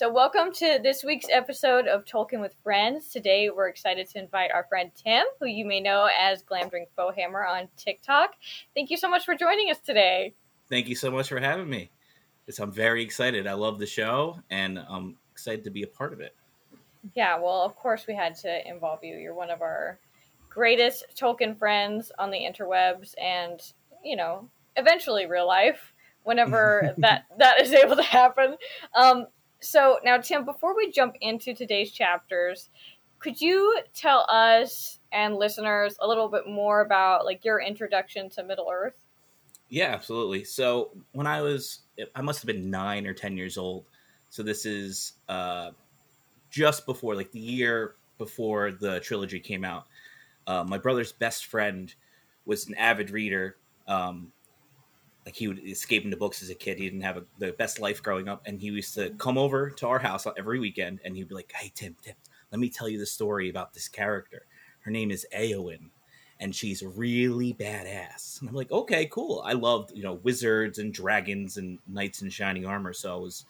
So, welcome to this week's episode of Tolkien with Friends. Today, we're excited to invite our friend Tim, who you may know as Glamdring Foehammer on TikTok. Thank you so much for joining us today. Thank you so much for having me. I'm very excited. I love the show, and I'm excited to be a part of it. Yeah, well, of course, we had to involve you. You're one of our greatest Tolkien friends on the interwebs, and you know, eventually real life whenever that that is able to happen. Um, so now, Tim, before we jump into today's chapters, could you tell us and listeners a little bit more about like your introduction to Middle Earth? Yeah, absolutely. So when I was, I must have been nine or ten years old. So this is uh, just before, like the year before the trilogy came out. Uh, my brother's best friend was an avid reader. Um, like he would escape into books as a kid. He didn't have a, the best life growing up, and he used to come over to our house every weekend, and he'd be like, "Hey Tim, Tim, let me tell you the story about this character. Her name is Eowyn, and she's really badass." And I'm like, "Okay, cool. I loved you know wizards and dragons and knights in shining armor, so I was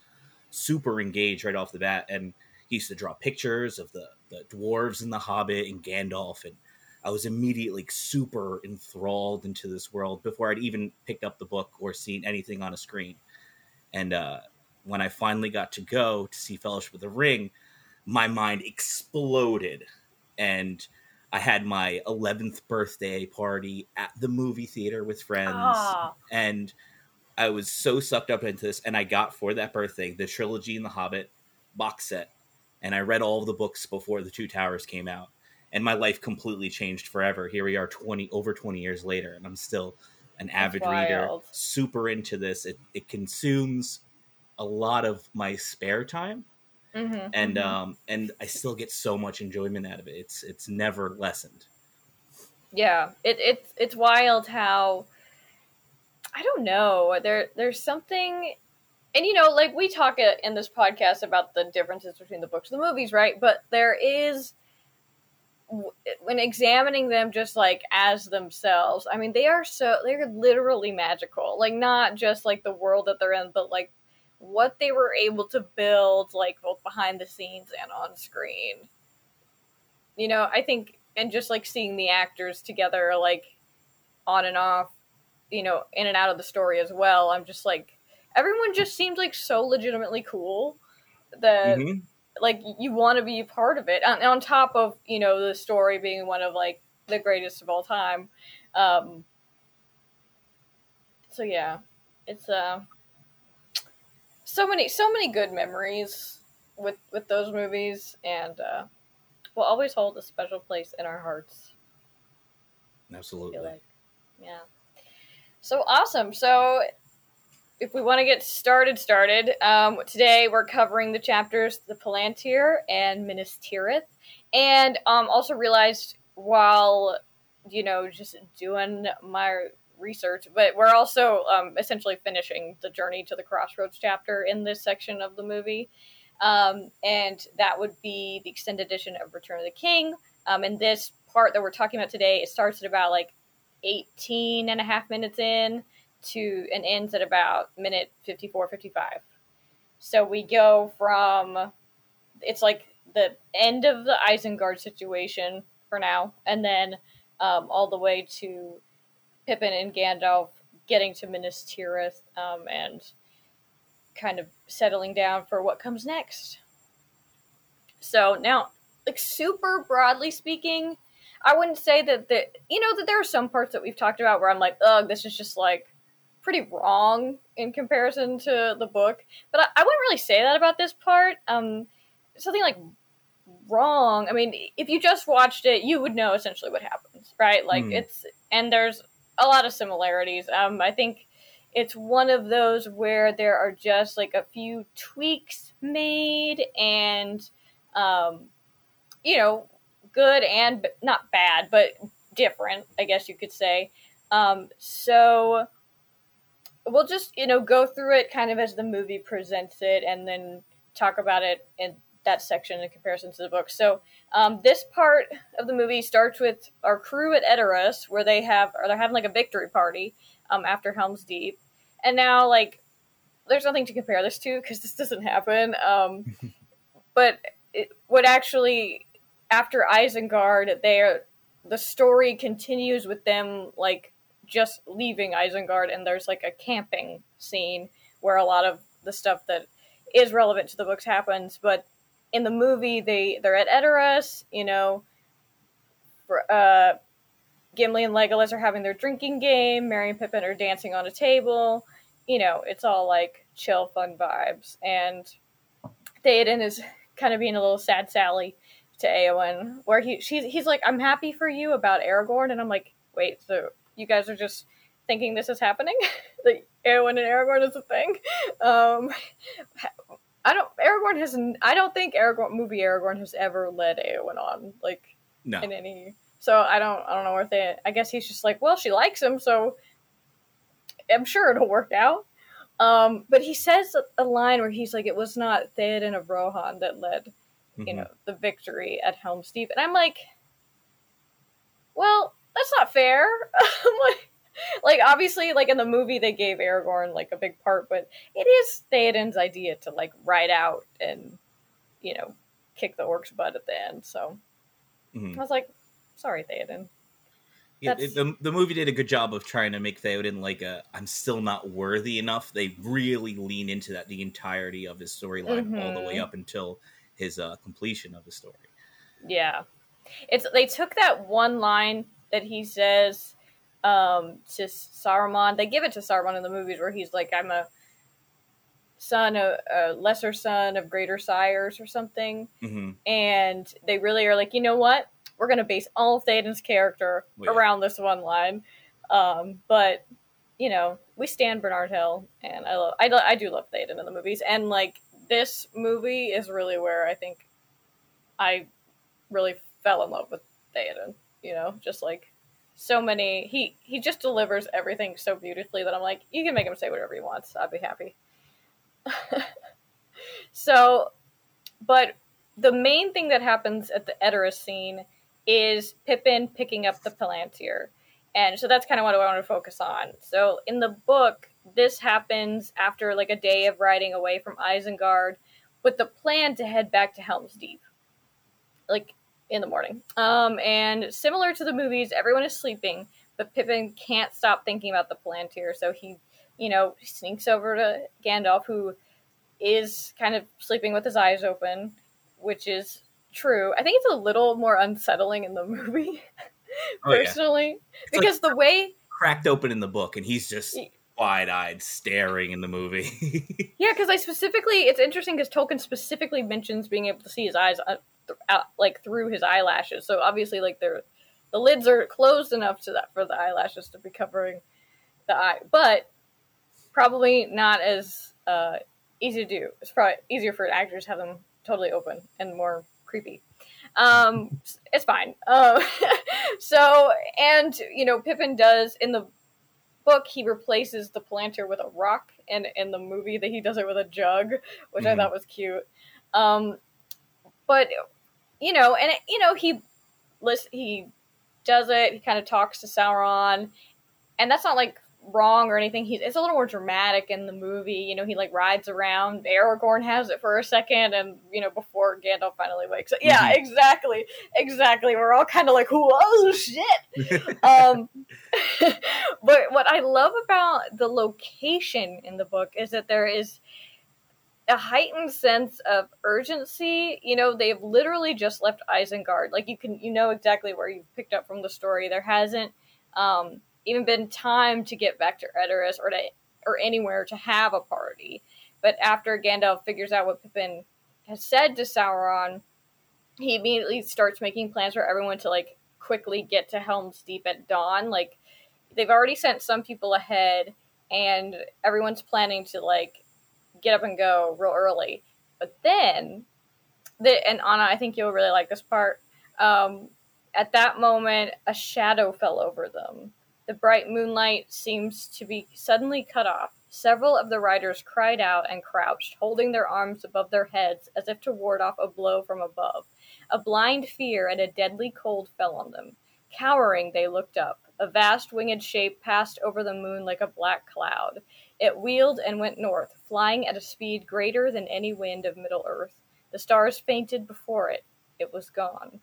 super engaged right off the bat." And he used to draw pictures of the the dwarves and the Hobbit and Gandalf and I was immediately super enthralled into this world before I'd even picked up the book or seen anything on a screen. And uh, when I finally got to go to see Fellowship of the Ring, my mind exploded. And I had my 11th birthday party at the movie theater with friends. Aww. And I was so sucked up into this. And I got for that birthday the trilogy and the Hobbit box set. And I read all of the books before the Two Towers came out and my life completely changed forever. Here we are, twenty over twenty years later, and I'm still an avid reader, super into this. It it consumes a lot of my spare time, mm-hmm, and mm-hmm. um and I still get so much enjoyment out of it. It's it's never lessened. Yeah, it it's it's wild how I don't know there there's something and you know like we talk in this podcast about the differences between the books and the movies right but there is when examining them just like as themselves i mean they are so they're literally magical. Like not just like the world that they're in but like what they were able to build like both behind the scenes and on screen. You know i think and just like seeing the actors together like on and off you know in and out of the story as well i'm just like everyone just seems like so legitimately cool that mm-hmm like you want to be a part of it. On, on top of you know the story being one of like the greatest of all time um so yeah. It's uh so many so many good memories with with those movies and uh will always hold a special place in our hearts. Absolutely. Like. yeah. So awesome. So if we want to get started, started, um, today we're covering the chapters The Palantir and Minas Tirith. And um, also realized while, you know, just doing my research, but we're also um, essentially finishing the Journey to the Crossroads chapter in this section of the movie. Um, and that would be the extended edition of Return of the King. Um, and this part that we're talking about today, it starts at about like 18 and a half minutes in to and ends at about minute 54 55 so we go from it's like the end of the isengard situation for now and then um, all the way to pippin and gandalf getting to minas tirith um, and kind of settling down for what comes next. So now like super broadly speaking i wouldn't say that the you know that there are some parts that we've talked about where i'm like ugh this is just like pretty wrong in comparison to the book. But I, I wouldn't really say that about this part. Um, something like wrong. I mean, if you just watched it, you would know essentially what happens, right? Like mm. it's and there's a lot of similarities. Um, I think it's one of those where there are just like a few tweaks made and um, you know, good and not bad, but different, I guess you could say. Um, so we'll just you know go through it kind of as the movie presents it, and then talk about it in that section in comparison to the book. So um, this part of the movie starts with our crew at Edoras, where they have or they're having like a victory party um, after Helm's Deep, and now like there's nothing to compare this to because this doesn't happen. Um, but it would actually after Isengard, there the story continues with them like just leaving Isengard, and there's like a camping scene where a lot of the stuff that is relevant to the books happens. But in the movie, they they're at Edoras, you know. Uh, Gimli and Legolas are having their drinking game. Merry and Pippin are dancing on a table. You know, it's all like chill, fun vibes. And Theoden is kind of being a little sad Sally to Eowyn, where he she's he's like, "I'm happy for you about Aragorn," and I'm like, "Wait, so you guys are just thinking this is happening? that Eowyn and Aragorn is a thing?" Um, I don't. Aragorn has. I don't think Aragorn movie Aragorn has ever led Eowyn on like No. in any. So I don't. I don't know where they. I guess he's just like, well, she likes him, so I'm sure it'll work out. Um, but he says a line where he's like, "It was not Theoden of Rohan that led, you Mhm. know, the victory at Helm's Deep," and I'm like, "Well, that's not fair." Like, like obviously, like in the movie, they gave Aragorn like a big part, but it is Theoden's idea to like ride out and, you know, kick the orc's butt at the end. So Mhm. I was like, "Sorry, Theoden." Yeah, the, the movie did a good job of trying to make Theoden like a I'm still not worthy enough. They really lean into that the entirety of his storyline all the way Mhm. up until his uh, completion of the story. Yeah. It's they took that one line that he says um to Saruman. They give it to Saruman in the movies where he's like I'm a son of a lesser son of greater sires or something. hmm And they really are like, "You know what? We're going to base all of Théoden's character Yeah. around this one line." Um but you know, we stand Bernard Hill and I love I, lo- I do love Théoden in the movies and like this movie is really where I think I really fell in love with Theoden. You know, just like so many. He he just delivers everything so beautifully that I'm like, you can make him say whatever he wants. I'd be happy. so, but the main thing that happens at the Edoras scene is Pippin picking up the Palantir. And so that's kind of what I want to focus on. So in the book, this happens after like a day of riding away from Isengard with the plan to head back to Helm's Deep. Like in the morning. Um, and similar to the movies, everyone is sleeping, but Pippin can't stop thinking about the Palantir, so he, you know, sneaks over to Gandalf, who is kind of sleeping with his eyes open, which is true. I think it's a little more unsettling in the movie, Oh, yeah. personally, like because the way cracked open in the book, and he's just Y- wide eyed staring in the movie. Yeah, because I specifically, it's interesting because Tolkien specifically mentions being able to see his eyes uh, th- out, like through his eyelashes. So obviously, like they're the lids are closed enough to that for the eyelashes to be covering the eye, but probably not as uh, easy to do. It's probably easier for actors to have them totally open and more creepy. Um, it's fine. Uh, so, and you know, Pippin does in the book he replaces the Palantir with a rock, and in the movie that he does it with a jug, which I Mhm. thought was cute. Um, but you know, and you know, he he does it. He kind of talks to Sauron, and that's not like wrong or anything. He's it's a little more dramatic in the movie. You know, he like rides around. Aragorn has it for a second, and you know, before Gandalf finally wakes up. Yeah, Mhm. exactly, exactly. We're all kind of like, whoa, shit um, but what I love about the location in the book is that there is a heightened sense of urgency. You know, they've literally just left Isengard. Like you can, you know exactly where you picked up from the story. There hasn't um, even been time to get back to Edoras or to or anywhere to have a party. But after Gandalf figures out what Pippin has said to Sauron, he immediately starts making plans for everyone to like quickly get to Helm's Deep at dawn. Like they've already sent some people ahead, and everyone's planning to like get up and go real early. But then, the and Ahnna, I think you'll really like this part. Um, at that moment, a shadow fell over them. The bright moonlight seems to be suddenly cut off. Several of the riders cried out and crouched, holding their arms above their heads as if to ward off a blow from above. A blind fear and a deadly cold fell on them. Cowering, they looked up. A vast winged shape passed over the moon like a black cloud. It wheeled and went north, flying at a speed greater than any wind of Middle Earth. The stars fainted before it. It was gone.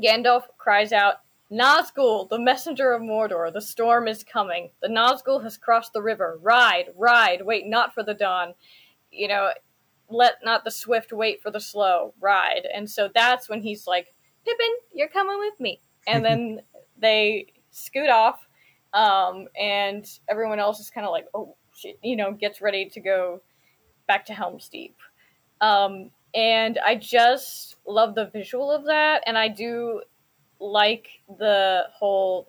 Gandalf cries out, Nazgul, the messenger of Mordor, the storm is coming. The Nazgul has crossed the river. Ride, ride, wait not for the dawn. You know, let not the swift wait for the slow. Ride. And so that's when he's like, Pippin, you're coming with me. And then they scoot off, um, and everyone else is kind of like, oh, shit, you know, gets ready to go back to Helm's Deep. Um, and I just love the visual of that, and I do like the whole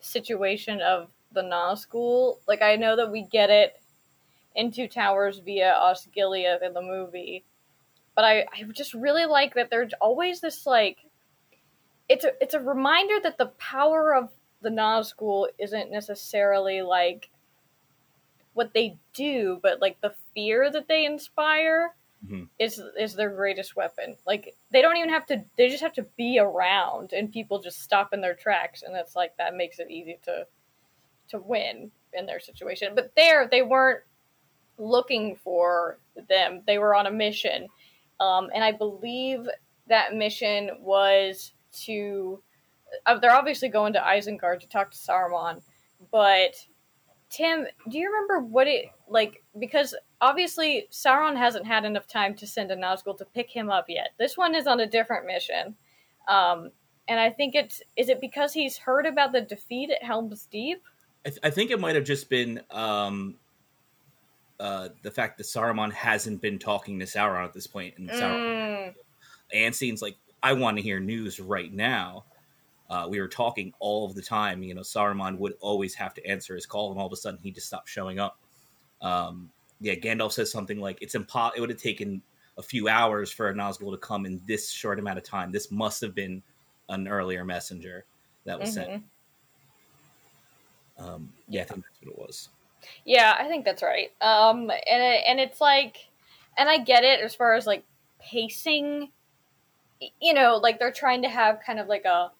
situation of the Nazgul. Like I know that we get it in Two Towers via Osgiliath in the movie, but I, I just really like that there's always this like it's a it's a reminder that the power of the Nazgul isn't necessarily like what they do, but like the fear that they inspire mm-hmm. is is their greatest weapon. Like they don't even have to; they just have to be around, and people just stop in their tracks, and it's like that makes it easy to to win in their situation. But there, they weren't looking for them; they were on a mission, um, and I believe that mission was to. Uh, they're obviously going to Isengard to talk to Saruman, but Tim, do you remember what it like? Because obviously Sauron hasn't had enough time to send a Nazgul to pick him up yet. This one is on a different mission, um, and I think it's is it because he's heard about the defeat at Helm's Deep? I, th- I think it might have just been um, uh, the fact that Saruman hasn't been talking to Sauron at this point, and Sauron mm. and like, "I want to hear news right now." Uh, we were talking all of the time. You know, Saruman would always have to answer his call, and all of a sudden he just stopped showing up. Um, yeah, Gandalf says something like, "It's impo- It would have taken a few hours for a Nazgul to come in this short amount of time. This must have been an earlier messenger that was mm-hmm. sent." Um, yeah, I think that's what it was. Yeah, I think that's right. Um, and it, and it's like, and I get it as far as like pacing. You know, like they're trying to have kind of like a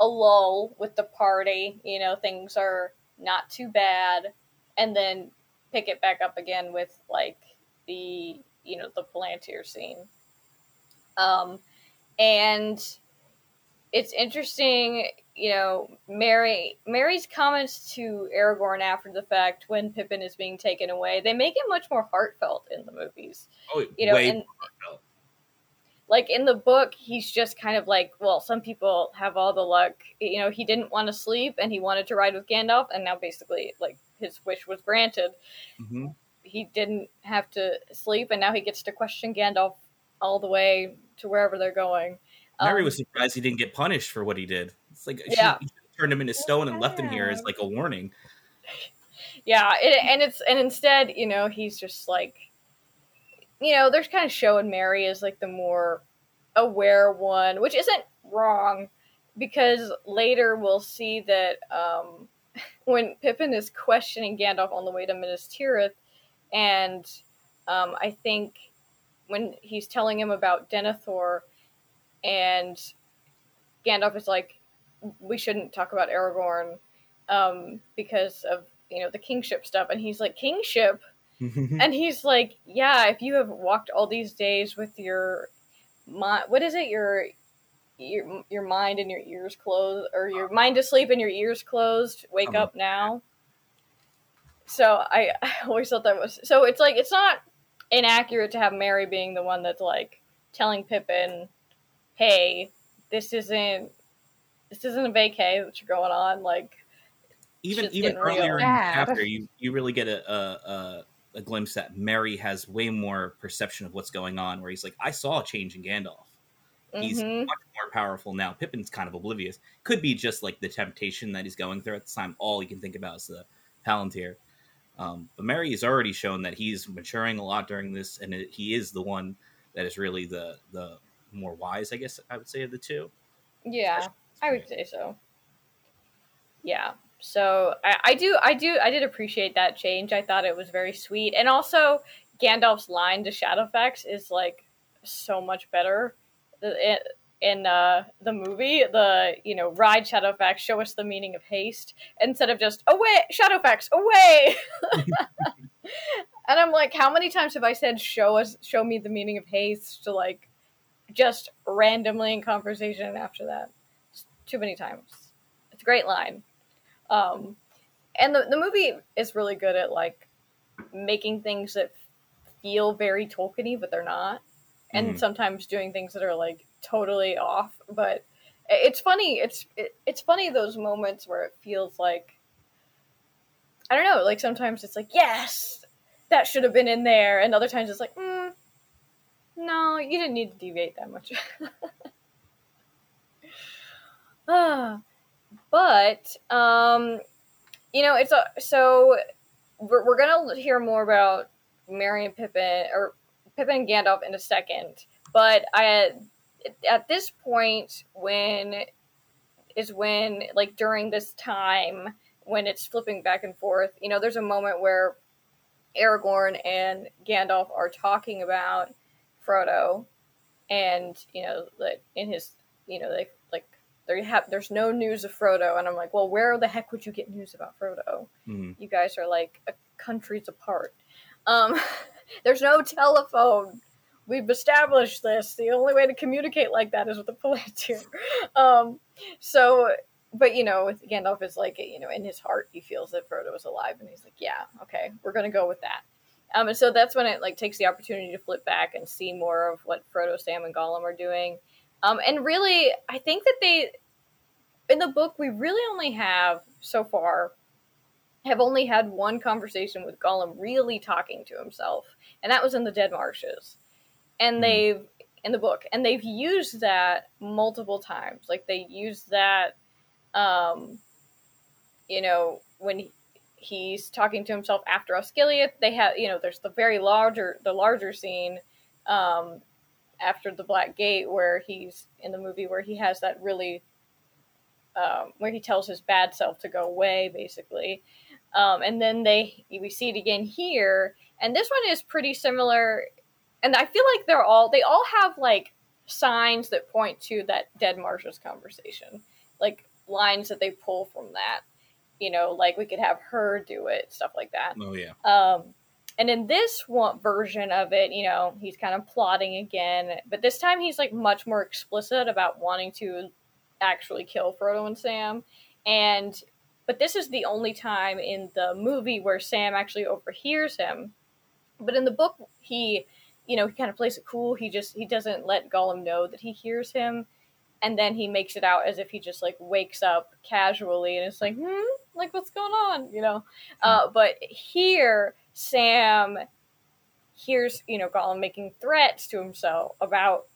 a lull with the party. You know, things are not too bad, and then pick it back up again with like the you know the Palantir scene. Um, and it's interesting, you know, Merry Merry's comments to Aragorn after the fact when Pippin is being taken away. They make it much more heartfelt in the movies. Oh, you know, and, heartfelt like in the book he's just kind of like well some people have all the luck. You know he didn't want to sleep and he wanted to ride with gandalf and now basically like his wish was granted. Mm-hmm. he didn't have to sleep and now he gets to question gandalf all the way to wherever they're going. Um, was surprised he didn't get punished for what he did. It's like yeah. she, turned him into stone and left him here as like a warning. Yeah it, and it's and instead you know he's just like you know, there's kind of showing Merry as like the more aware one, which isn't wrong because later we'll see that um, when Pippin is questioning Gandalf on the way to Minas Tirith, and um, I think when he's telling him about Denethor, and Gandalf is like, "We shouldn't talk about Aragorn um, because of you know the kingship stuff," and he's like, "Kingship." And he's like, "Yeah, if you have walked all these days with your mind, what is it? Your your your mind and your ears closed, or your mind asleep and your ears closed. Wake uh-huh. up now." So I, I always thought that was so. It's like it's not inaccurate to have Merry being the one that's like telling Pippin, "Hey, this isn't this isn't a vacay that you're going on." Like even even earlier in the chapter, you you really get a, a, a glimpse that Merry has way more perception of what's going on. Where he's like, I saw a change in Gandalf. He's mm-hmm. much more powerful now. Pippin's kind of oblivious. Could be just like the temptation that he's going through at the time. All he can think about is the Palantir. Um, but Merry has already shown that he's maturing a lot during this, and it, he is the one that is really the the more wise, I guess I would say, of the two. Yeah, I would say so. Yeah, so I, I do I do I did appreciate that change. I thought it was very sweet, and also Gandalf's line to Shadowfax is like so much better. In uh, the movie, the you know ride Shadowfax, show us the meaning of haste instead of just away Shadowfax away. and I'm like, how many times have I said show us show me the meaning of haste to like just randomly in conversation after that? too many times. It's a great line. Um, and the the movie is really good at like making things that feel very Tolkieny, but they're not, and Mhm. sometimes doing things that are like totally off. But it's funny. It's it, it's funny those moments where it feels like I don't know. Like sometimes it's like yes, that should have been in there, and other times it's like mm, no, you didn't need to deviate that much. Ah, but um, you know, it's a so we're, we're gonna hear more about Merry and Pippin or Pippin and Gandalf in a second. But I at this point when is when like during this time when it's flipping back and forth, you know, there's a moment where Aragorn and Gandalf are talking about Frodo, and you know, like in his, you know, they like they have there's no news of Frodo, and I'm like, well, where the heck would you get news about Frodo? Mhm. You guys are like a countries apart. Um, there's no telephone. We've established this. The only way to communicate like that is with the Palantir. Um, so, but you know, with Gandalf is like, you know, in his heart, he feels that Frodo is alive, and he's like, yeah, okay, we're gonna go with that. Um, and so that's when it like takes the opportunity to flip back and see more of what Frodo, Sam, and Gollum are doing. Um, and really, I think that they, in the book, we really only have so far have only had one conversation with Gollum really talking to himself, and that was in the Dead Marshes. And Mhm. they've in the book, and they've used that multiple times. Like they used that, um, you know, when he, he's talking to himself after Osgiliath. They have, you know, there's the very larger, the larger scene um, after the Black Gate where he's in the movie where he has that really, um, where he tells his bad self to go away, basically. Um, and then they we see it again here, and this one is pretty similar. And I feel like they're all they all have like signs that point to that dead Marshes conversation, like lines that they pull from that. You know, like we could have her do it, stuff like that. Oh yeah. Um, and in this one version of it, you know, he's kind of plotting again, but this time he's like much more explicit about wanting to actually kill Frodo and Sam. And but this is the only time in the movie where Sam actually overhears him. But in the book, he, you know, he kind of plays it cool. He just he doesn't let Gollum know that he hears him, and then he makes it out as if he just like wakes up casually and it's like, hmm, like what's going on, you know? Uh, but here, Sam hears, you know, Gollum making threats to himself about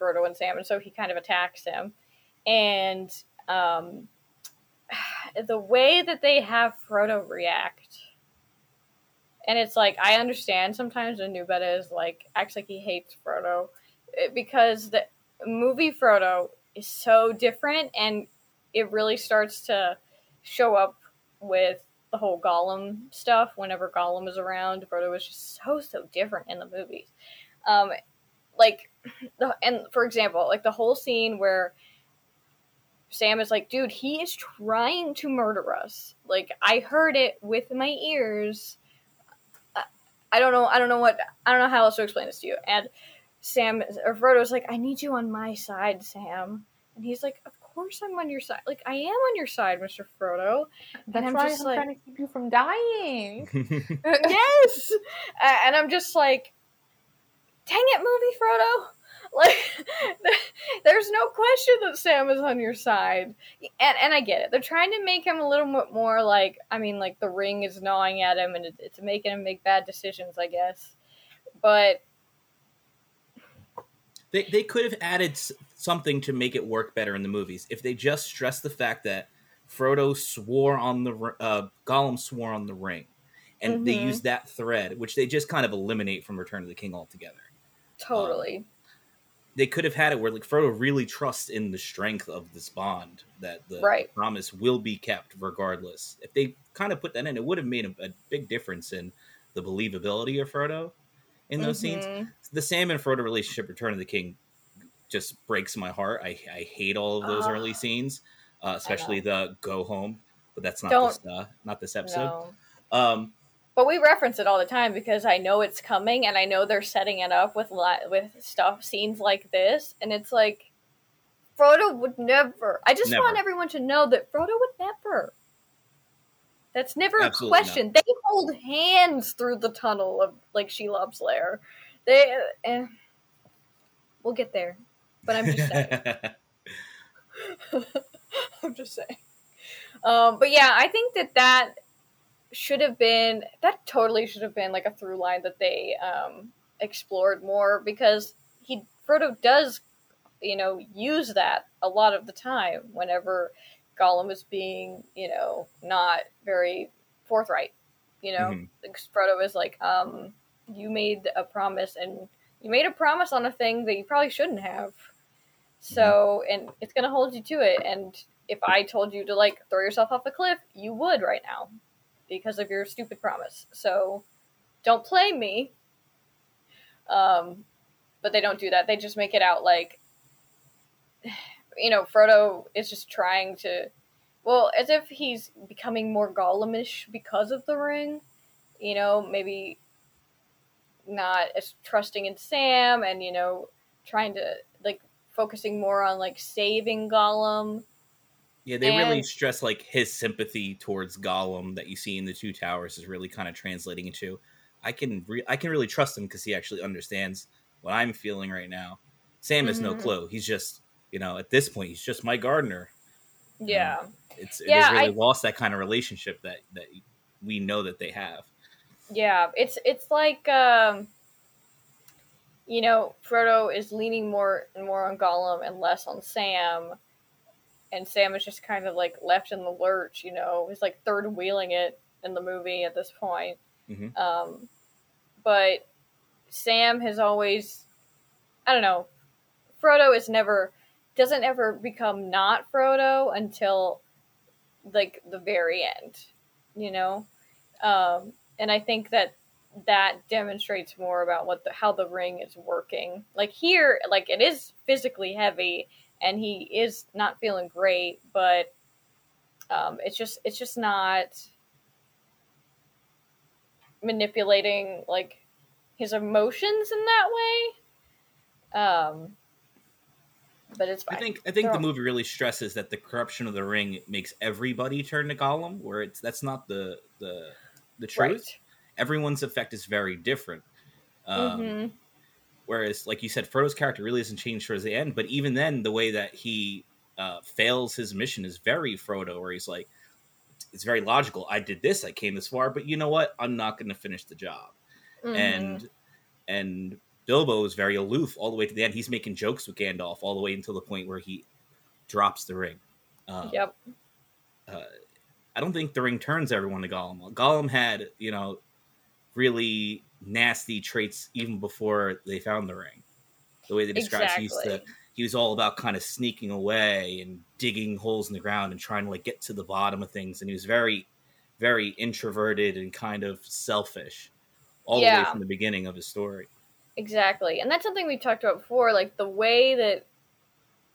Frodo and Sam, and so he kind of attacks him. And um, the way that they have Frodo react, and it's like I understand sometimes the new beta is like acts like he hates Frodo eh, because the movie Frodo is so different, and it really starts to show up with the whole Gollum stuff. Whenever Gollum is around, Frodo is just so so different in the movies. Um, like, the, and for example, like the whole scene where Sam is like, dude, he is trying to murder us. Like, I heard it with my ears. I, don't know. I don't know what. I don't know how else to explain this to you. And Sam or Frodo's like, I need you on my side, Sam. And he's like, course I'm on your side. Like, I am on your side, Mister Frodo. That's I'm why just I'm like- trying to keep you from dying. yes. A- And I'm just like, dang it, movie Frodo. Like, there's no question that Sam is on your side, and and I get it. They're trying to make him a little bit more like, I mean, like the ring is gnawing at him, and it, it's making him make bad decisions, I guess. But They, they could have added s- something to make it work better in the movies if they just stressed the fact that Frodo swore on the uh, Gollum swore on the ring, and they Mhm. used that thread, which they just kind of eliminate from Return of the King altogether. totally, They could have had it where like Frodo really trusts in the strength of this bond that the Right. promise will be kept regardless. If they kind of put that in, it would have made a, a big difference in the believability of Frodo in those scenes. Mhm. the Sam and Frodo relationship, Return of the King, just breaks my heart. I, I hate all of those Ah. early scenes, uh, especially the go home. But that's not Don't- this uh, not this episode. No. Um, But we reference it all the time because I know it's coming, and I know they're setting it up with li- with stuff scenes like this, and it's like Frodo would never. I just Never. want everyone to know that Frodo would never. That's never Absolutely a question. They hold hands through the tunnel of like Shelob's lair. They. Eh, we'll get there, but I'm just saying. I'm just saying. Um, but yeah, I think that that should have been that totally should have been like a through line that they um, explored more because he Frodo does you know use that a lot of the time whenever Gollum is being you know not very forthright. You know, Mhm. Like, Frodo is like, um, you made a promise and you made a promise on a thing that you probably shouldn't have. So, and it's gonna hold you to it. And if I told you to like throw yourself off a cliff, you would right now because of your stupid promise. So, don't play me. Um, but they don't do that. They just make it out like, you know, Frodo is just trying to, well, as if he's becoming more Gollumish because of the ring. You know, maybe not as trusting in Sam, and you know, trying to focusing more on like saving Gollum. yeah, they really stress like his sympathy towards Gollum that you see in the Two Towers is really kind of translating into. I can re- I can really trust him because he actually understands what I'm feeling right now. Sam has no Mhm. clue. He's just you know at this point he's just my gardener. Yeah. It's Yeah, they really I- lost that kind of relationship that that we know that they have. Yeah, it's it's like um you know, Frodo is leaning more and more on Gollum and less on Sam. And Sam is just kind of like left in the lurch, you know. He's like third wheeling it in the movie at this point. Mhm. Um but Sam has always I don't know. Frodo is never doesn't ever become not Frodo until like the very end, you know? Um and I think that that demonstrates more about what the how the ring is working. Like here, like it is physically heavy, and he is not feeling great, but um, it's just it's just not manipulating like his emotions in that way. Um, but it's fine. I think I think the They're- movie really stresses that the corruption of the ring makes everybody turn to Gollum, where it's that's not the the the truth. right. Everyone's effect is very different. Um, Mhm. Whereas, like you said, Frodo's character really hasn't changed towards the end. But even then, the way that he uh, fails his mission is very Frodo, where he's like, it's very logical. I did this, I came this far, but you know what? I'm not going to finish the job. Mhm. And and Bilbo is very aloof all the way to the end. He's making jokes with Gandalf all the way until the point where he drops the ring. Um, yep. uh, I don't think the ring turns everyone to Gollum. Gollum had, you know, really nasty traits even before they found the ring. The way they describe he used to he was all about kind of sneaking away and digging holes in the ground and trying to like get to the bottom of things and he was very very introverted and kind of selfish all the way from the beginning of his story. Exactly. And that's something we talked about before. Like the way that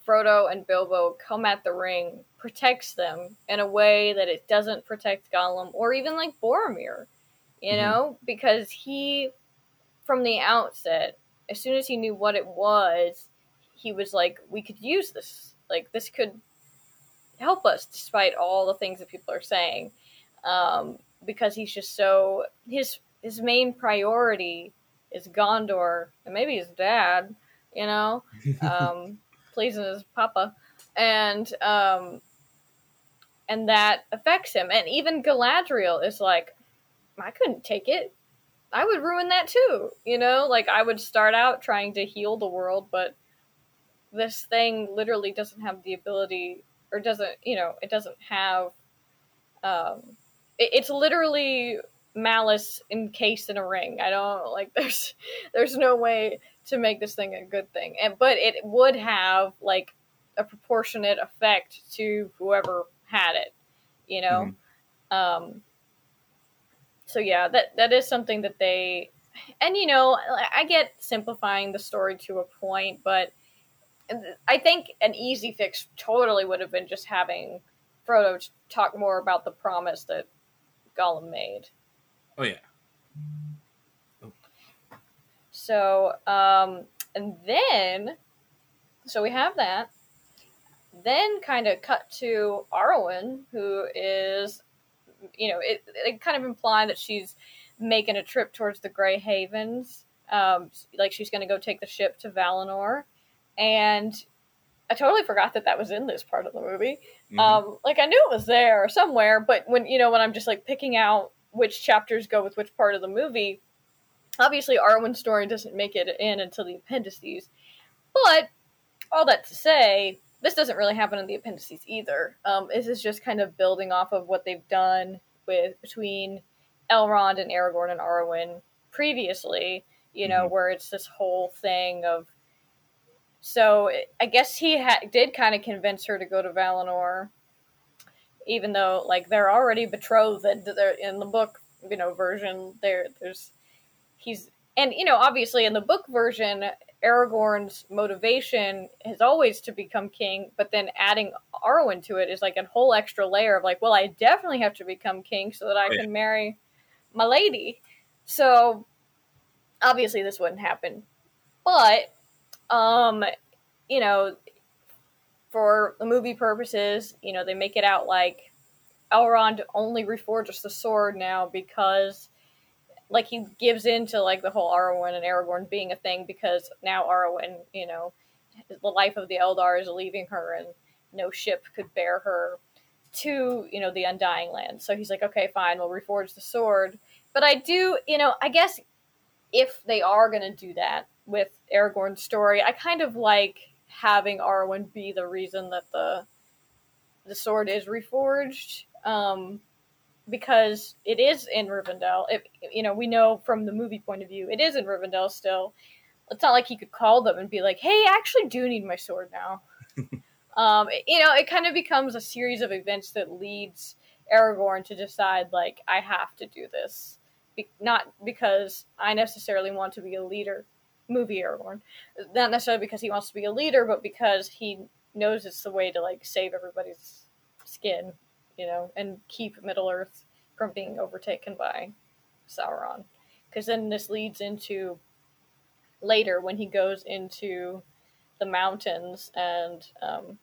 Frodo and Bilbo come at the ring protects them in a way that it doesn't protect Gollum or even like Boromir, you Mhm. know? Because he, from the outset, as soon as he knew what it was, he was like, we could use this. Like, this could help us despite all the things that people are saying. Um, because he's just so, his, his main priority is Gondor and maybe his dad, you know, um, pleasing his papa, and um, and that affects him. And even Galadriel is like, I couldn't take it. I would ruin that too, you know. Like I would start out trying to heal the world, but this thing literally doesn't have the ability, or doesn't, you know, it doesn't have. Um, it, it's literally malice encased in a ring. I don't like. There's, there's no way to make this thing a good thing, and but it would have like a proportionate effect to whoever had it, you know. Um. So yeah, that that is something that they, and you know, I get simplifying the story to a point, but I think an easy fix totally would have been just having Frodo talk more about the promise that Gollum made. Oh yeah. So, um, and then, so we have that. Then, kind of cut to Arwen, who is, you know, it, it kind of implied that she's making a trip towards the Grey Havens. Um, like she's going to go take the ship to Valinor. And I totally forgot that that was in this part of the movie. Mhm. Um, like I knew it was there somewhere, but when you know when I'm just like picking out which chapters go with which part of the movie, obviously Arwen's story doesn't make it in until the appendices. But all that to say, this doesn't really happen in the appendices either. Um, this is just kind of building off of what they've done with between Elrond and Aragorn and Arwen previously. You know, Mhm. where it's this whole thing of so I guess he ha- did kind of convince her to go to Valinor, even though like they're already betrothed. They're in the book, you know, version. There, there's he's and you know obviously in the book version, Aragorn's motivation is always to become king, but then adding Arwen to it is like a whole extra layer of like, well, I definitely have to become king so that I Yeah. can marry my lady. So obviously this wouldn't happen, but um, you know, for the movie purposes, you know, they make it out like Elrond only reforges the sword now because, like, he gives in to like the whole Arwen and Aragorn being a thing because now Arwen, you know, the life of the Eldar is leaving her and no ship could bear her to, you know, the Undying Land. So he's like, okay, fine, we'll reforge the sword. But I do, you know, I guess if they are going to do that with Aragorn's story, I kind of like having Arwen be the reason that the the sword is reforged, um, because it is in Rivendell. If you know, we know from the movie point of view, it is in Rivendell still. It's not like he could call them and be like, "Hey, I actually do need my sword now." um, it- you know, it kind of becomes a series of events that leads Aragorn to decide, like, I have to do this be- not because I necessarily want to be a leader, movie Aragorn, not necessarily because he wants to be a leader, but because he knows it's the way to like save everybody's skin, you know, and keep Middle Earth from being overtaken by Sauron. Because then this leads into later when he goes into the mountains and um,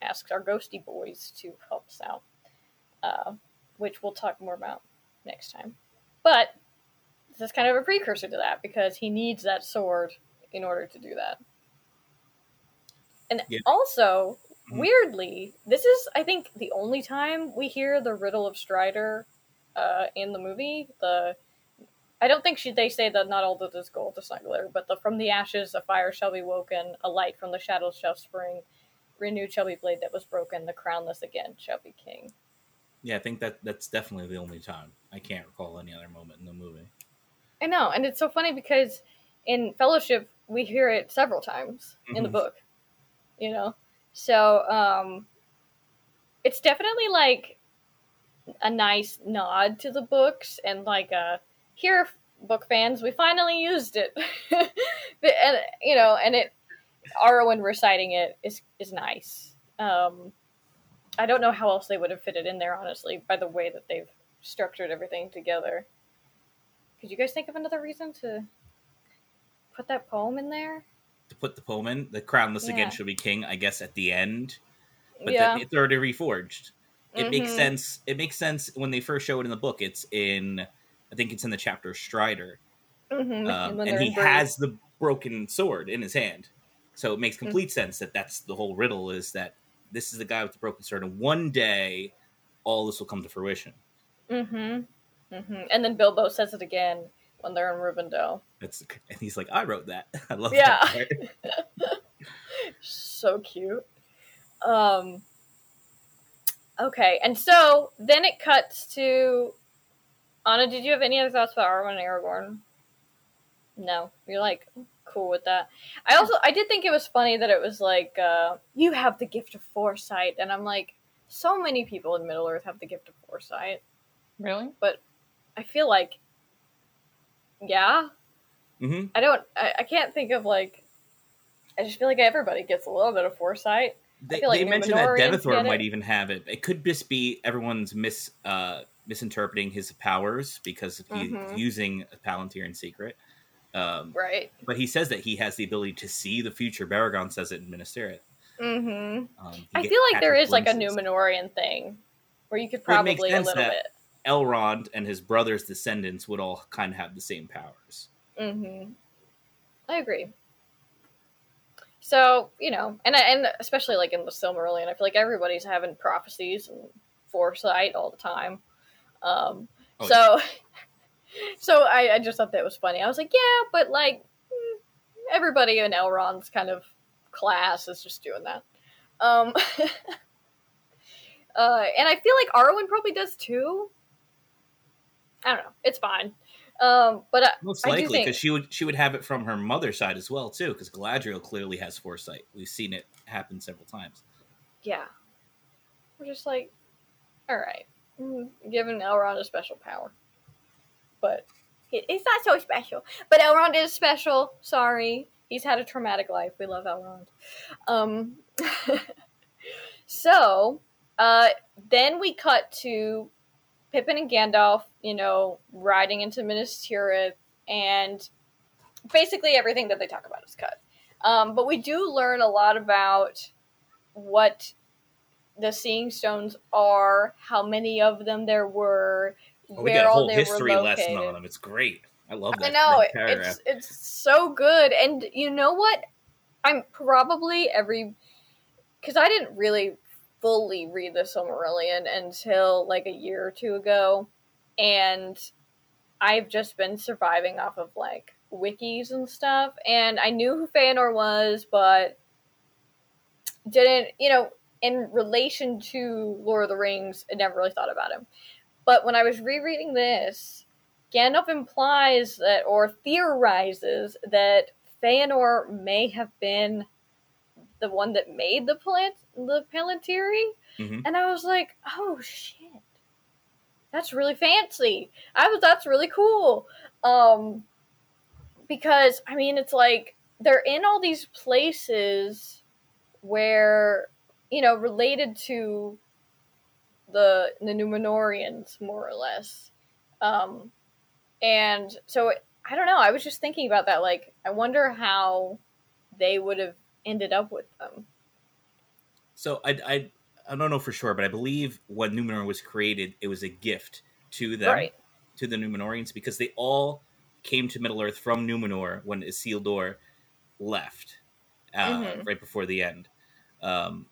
asks our ghosty boys to help us out, uh, which we'll talk more about next time. But this is kind of a precursor to that because he needs that sword in order to do that. And Yeah. also. Weirdly, this is I think the only time we hear the riddle of Strider uh, in the movie. The I don't think she, they say that not all that is gold does not glitter, but the from the ashes a fire shall be woken, a light from the shadows shall spring, renewed shall be blade that was broken, the crownless again shall be king. Yeah, I think that that's definitely the only time. I can't recall any other moment in the movie. I know, and it's so funny because in Fellowship we hear it several times in the Mhm. book. You know, so um, it's definitely like a nice nod to the books and like a here, book fans, we finally used it. And you know, and it Arwen reciting it is is nice. Um, I don't know how else they would have fitted in there, honestly, by the way that they've structured everything together. Could you guys think of another reason to put that poem in there? To put the poem in, the crownless Yeah. again shall be king. I guess at the end, but yeah, then it's already reforged. It makes Mhm. sense. It makes sense when they first show it in the book. It's in, I think it's in the chapter Strider, Mhm, um, and he in Bree. has the broken sword in his hand. So it makes Mm-hmm. complete sense that that's the whole riddle is that this is the guy with the broken sword, and one day all this will come to fruition. Mm-hmm. Mm-hmm. And then Bilbo says it again when they're in Rivendell. That's and he's like, I wrote that. I love Yeah. that. Part. So cute. Um. Okay, and so then it cuts to Ahnna. Did you have any other thoughts about Arwen and Aragorn? No, you're like cool with that. I also I did think it was funny that it was like uh, you have the gift of foresight, and I'm like, so many people in Middle Earth have the gift of foresight. Really? But I feel like, yeah, hmm I don't. I, I can't think of like I just feel like everybody gets a little bit of foresight. They, feel like they mentioned that Denethor might even have it. It could just be everyone's mis uh, misinterpreting his powers because he's Mhm. using a Palantir in secret. Um, Right. but he says that he has the ability to see the future. Beregond says it in Minas Tirith. Mm-hmm. Um, I feel like there is like a. Numenorean thing where you could Well, it makes probably a little that- bit. Elrond and his brother's descendants would all kind of have the same powers. Mm-hmm. I agree. So you know, and and especially like in the Silmarillion, I feel like everybody's having prophecies and foresight all the time. Um, Oh, so, so I, I just thought that was funny. I was like, yeah, but like mm, everybody in Elrond's kind of class is just doing that. Um, uh, and I feel like Arwen probably does too. I don't know. It's fine. Um, but I, Most likely, think- because she would she would have it from her mother's side as well too. Because Galadriel clearly has foresight. We've seen it happen several times. yeah, we're just like, all right, mm, giving Elrond a special power, but it's not so special. But Elrond is special. Sorry, he's had a traumatic life. We love Elrond. Um, so uh, then we cut to Pippin and Gandalf, you know, riding into Minas Tirith, and basically everything that they talk about is cut. Um, but we do learn a lot about what the Seeing Stones are, how many of them there were, Oh, we got a whole history lesson on them. It's great. I love that. I know that it's it's so good, and you know what? I'm probably every because I didn't really fully read the Silmarillion until like a year or two ago, and I've just been surviving off of like wikis and stuff. And I knew who Feanor was, but didn't you know in relation to Lord of the Rings, I never really thought about him. But when I was rereading this, Gandalf implies that, or theorizes that Feanor may have been the one that made the plant, the Palantiri, Mhm. and I was like, "Oh shit, that's really fancy." I was, that's really cool, um, because I mean, it's like they're in all these places where you know related to the the Numenoreans, more or less. Um, and so I don't know. I was just thinking about that. Like, I wonder how they would have ended up with them. So I, I I don't know for sure, but I believe when Numenor was created, it was a gift to them, Right. to the Numenoreans, because they all came to Middle Earth from Numenor when Isildur left, uh, Mhm. right before the end. Um,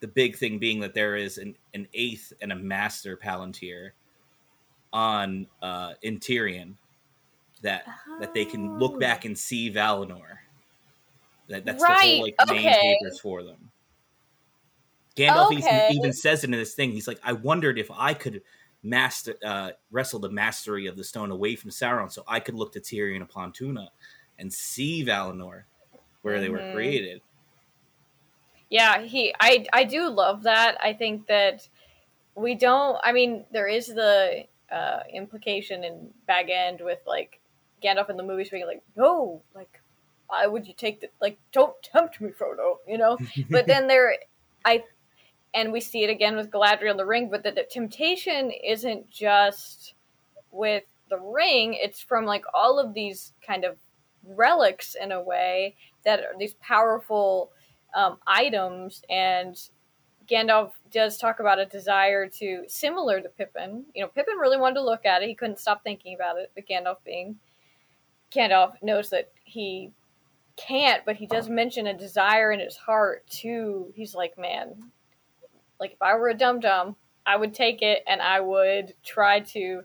the big thing being that there is an, an eighth and a master Palantir on uh, in Tirion that that they can look Oh. back and see Valinor. That that's Right, the whole like main okay. papers for them. Gandalf even- Okay. even says it in this thing. He's like, I wondered if I could master uh, wrestle the mastery of the stone away from Sauron, so I could look to Tirion upon Tuna and see Valinor where they were Mhm. created. Yeah, he. I. I do love that. I think that we don't. I mean, there is the uh, implication in Bag End with like Gandalf in the movies being like, "No, like, why would you take the like? Don't tempt me, Frodo." You know. but then there, I, and we see it again with Galadriel and the Ring. But that the temptation isn't just with the ring; it's from like all of these kind of relics in a way that are these powerful um, items. And Gandalf does talk about a desire to similar to Pippin. You know, Pippin really wanted to look at it; he couldn't stop thinking about it. But Gandalf, being Gandalf, knows that he can't, but he does mention a desire in his heart too. He's like, man, like if I were a dum dum, I would take it and I would try to,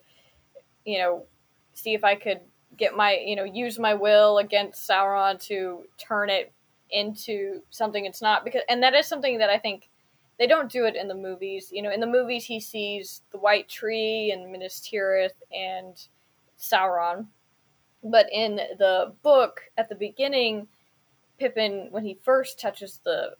you know, see if I could get my, you know, use my will against Sauron to turn it into something it's not. Because, and that is something that I think they don't do it in the movies. You know, in the movies he sees the White Tree and Minas Tirith and Sauron, but in the book at the beginning, Pippin, when he first touches the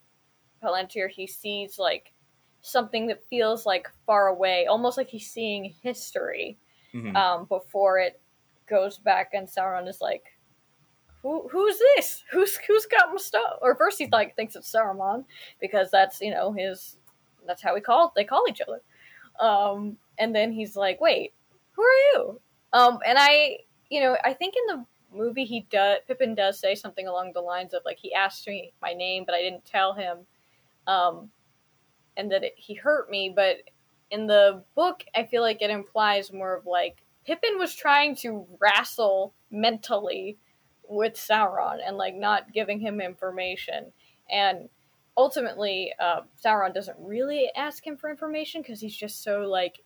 Palantir, he sees like something that feels like far away, almost like he's seeing history Mhm. um, before it goes back, and Sauron is like, who who's this? Who's who's got my stuff? Or first he like thinks it's Saruman because that's you know his that's how we call they call each other. Um, and then he's like, wait, who are you? Um, and I you know I think in the movie he does Pippin does say something along the lines of like he asked me my name but I didn't tell him, um, and that it, he hurt me. But in the book, I feel like it implies more of like Pippin was trying to wrestle mentally with Sauron and like not giving him information. And ultimately, uh, Sauron doesn't really ask him for information because he's just so like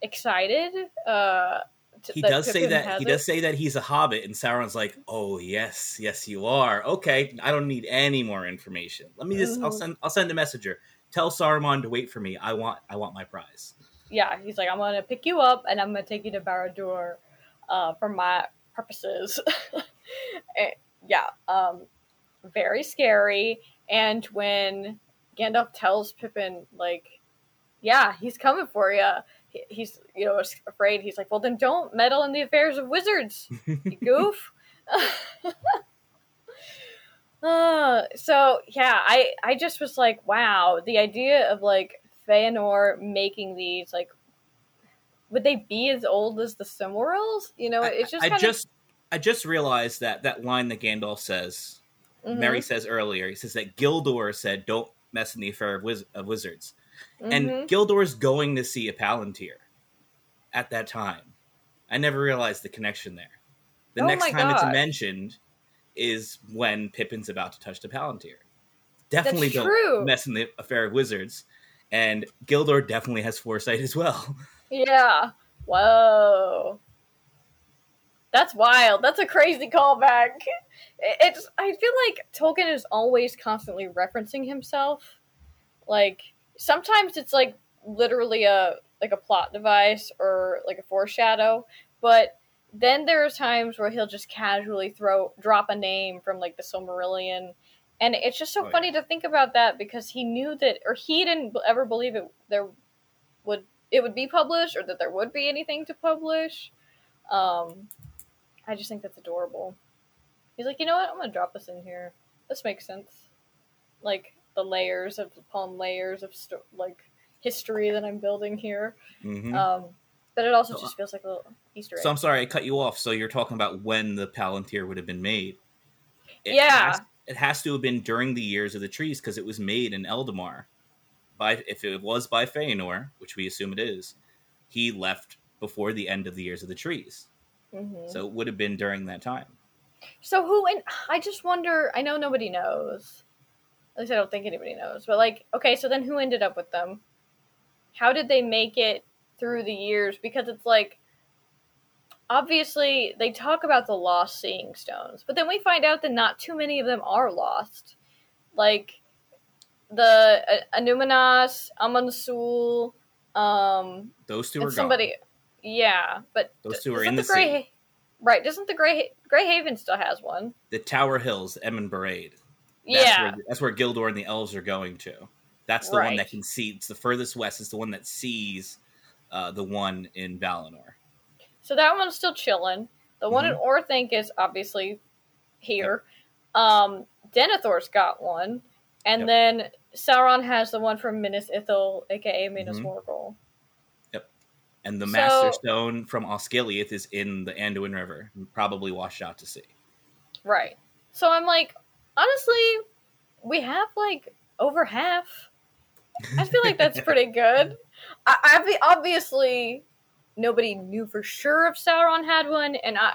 excited. Uh, he does Pippin say that he it. does say that he's a hobbit, and Sauron's like, "Oh yes, yes you are. Okay, I don't need any more information. Let me just. Mm-hmm. I'll send. I'll send a messenger. Tell Saruman to wait for me. I want. I want my prize." Yeah, he's like, "I'm gonna pick you up, and I'm gonna take you to Barad-dûr, uh, for my purposes." Eh, yeah, um, very scary. And when Gandalf tells Pippin, like, yeah, he's coming for you, he's, you know, afraid. He's like, well, then don't meddle in the affairs of wizards, you goof. uh, so yeah, I I just was like, wow, the idea of like Feanor making these like, would they be as old as the Silmarils? You know, it's just I, I just I just realized that that line that Gandalf says, mm-hmm. Merry says earlier, he says that Gildor said, "Don't mess in the affair of, wiz- of wizards," mm-hmm. and Gildor's going to see a Palantir at that time. I never realized the connection there. The oh next time God. it's mentioned is when Pippin's about to touch the Palantir. Definitely That's don't true. mess in the affair of wizards, and Gildor definitely has foresight as well. Yeah. Whoa. That's wild. That's a crazy callback. It's I feel like Tolkien is always constantly referencing himself. Like sometimes it's like literally a like a plot device or like a foreshadow, but then there are times where he'll just casually throw drop a name from like the Silmarillion and it's just so oh, funny yeah. to think about that because he knew that or he didn't ever believe it there would it would be published or that there would be anything to publish um I just think that's adorable. He's like, you know what? I'm gonna drop this in here. This makes sense. Like the layers of upon layers of sto- like history that I'm building here. Mm-hmm. Um, but it also so, just feels like a little Easter egg. So I'm sorry I cut you off. So you're talking about when the Palantir would have been made. It yeah. Has, it has to have been during the years of the trees because it was made in Eldamar. By if it was by Feanor, which we assume it is, he left before the end of the years of the trees. Mm-hmm. So it would have been during that time. So who and I just wonder. I know nobody knows. At least I don't think anybody knows. But like, okay, so then who ended up with them? How did they make it through the years? Because it's like, obviously they talk about the lost seeing stones, but then we find out that not too many of them are lost. Like the uh, Annúminas, Amon-Sûl, um, those two are somebody. Gone. Yeah, but those two are in the, the Grey, sea. Right? Doesn't the Gray Gray Haven still has one? The Tower Hills, Emyn Beraid. That's yeah, where, that's where Gildor and the elves are going to. That's the right. one that can see. It's the furthest west. It's the one that sees uh, the one in Valinor. So that one's still chilling. The one mm-hmm. in Orthanc is obviously here. Yep. Um, Denethor's got one, and yep. then Sauron has the one from Minas Ithil, aka Minas mm-hmm. Morgul. Yep. And the so, Master Stone from Osgiliath is in the Anduin River, probably washed out to sea. Right. So I'm like, honestly, we have like over half. I feel like that's pretty good. I, I obviously nobody knew for sure if Sauron had one, and I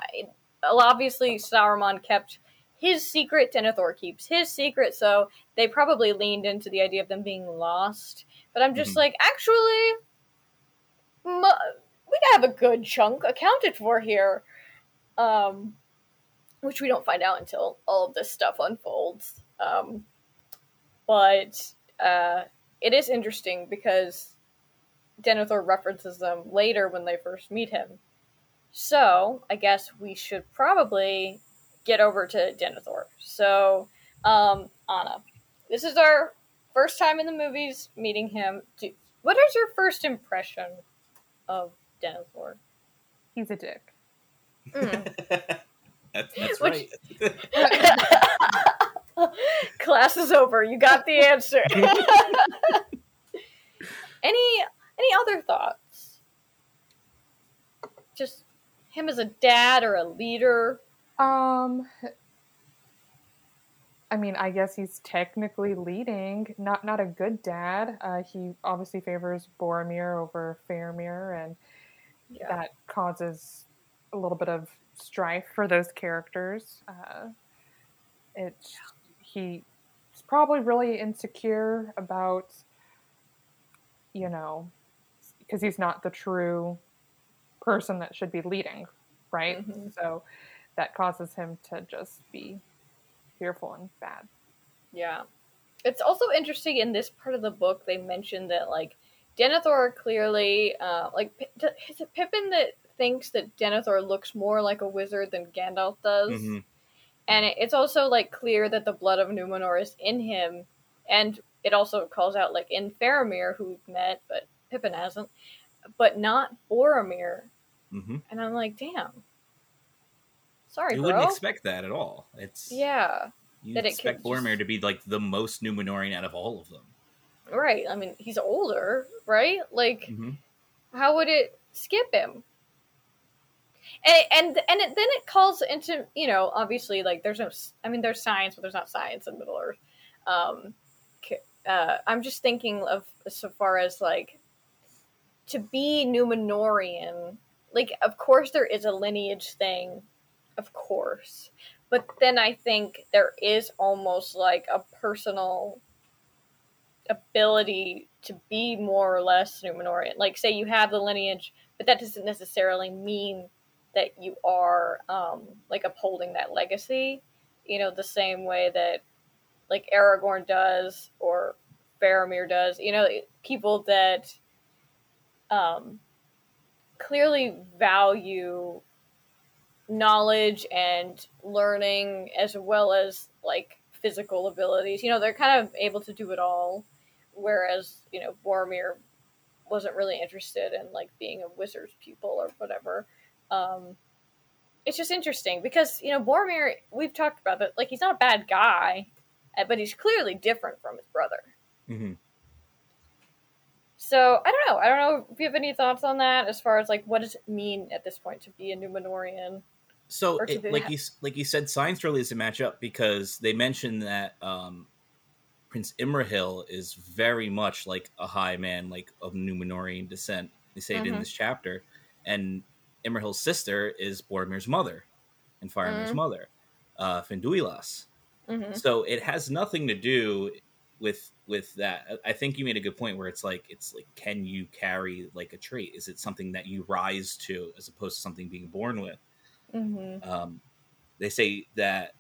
obviously Sauron kept his secret. Denethor keeps his secret, so they probably leaned into the idea of them being lost. But I'm just mm-hmm. like, actually, we have a good chunk accounted for here, um, which we don't find out until all of this stuff unfolds. Um, but uh, it is interesting because Denethor references them later when they first meet him. So I guess we should probably get over to Denethor. So, um, Ahnna, this is our first time in the movies meeting him. Do, what is your first impression of Denethor. He's a dick. Mm. That's, that's Which- right. Class is over. You got the answer. any any other thoughts? Just him as a dad or a leader. Um, I mean, I guess he's technically leading. Not not a good dad. Uh, he obviously favors Boromir over Faramir, and Yeah. that causes a little bit of strife for those characters. Uh, it's he's probably really insecure about, you know, because he's not the true person that should be leading, right? Mhm. So that causes him to just be fearful and bad. Yeah. It's also interesting in this part of the book they mentioned that like Denethor clearly uh like Pi- is it Pippin that thinks that Denethor looks more like a wizard than Gandalf does. Mhm. And it's also like clear that the blood of Numenor is in him and it also calls out like in Faramir who we've met but Pippin hasn't but not Boromir. Mhm. And I'm like, "Damn." Sorry, You bro. wouldn't expect that at all. It's yeah. you that expect could just- Boromir to be like the most Numenorean out of all of them. Right. I mean, he's older, right? Like hmm how would it skip him and and, and it, then it calls into you know obviously like there's no I mean there's science but there's not science in middle earth um uh, i'm just thinking of so far as like to be numenorean like of course there is a lineage thing of course but then i think there is almost like a personal ability to be more or less Numenorean. Like, say you have the lineage, but that doesn't necessarily mean that you are um, like upholding that legacy. You know, the same way that like Aragorn does or Faramir does. You know, people that um, clearly value knowledge and learning as well as like physical abilities. You know, they're kind of able to do it all whereas you know Boromir wasn't really interested in like being a wizard's pupil or whatever. Um, it's just interesting because you know Boromir, we've talked about that. Like he's not a bad guy, but he's clearly different from his brother. hmm So I don't know. I don't know if you have any thoughts on that as far as like what does it mean at this point to be a Numenorean? So, it, like you like you said, science really doesn't match up because they mentioned that um, Prince Imrahil is very much like a high man, like of Numenorean descent. They say it in Mhm. this chapter, and Imrahil's sister is Boromir's mother, and Faramir's Mhm. mother, uh, Finduilas. hmm So it has nothing to do with with that. I I think you made a good point where it's like it's like can you carry like a trait? Is it something that you rise to as opposed to something being born with? hmm Um, they say that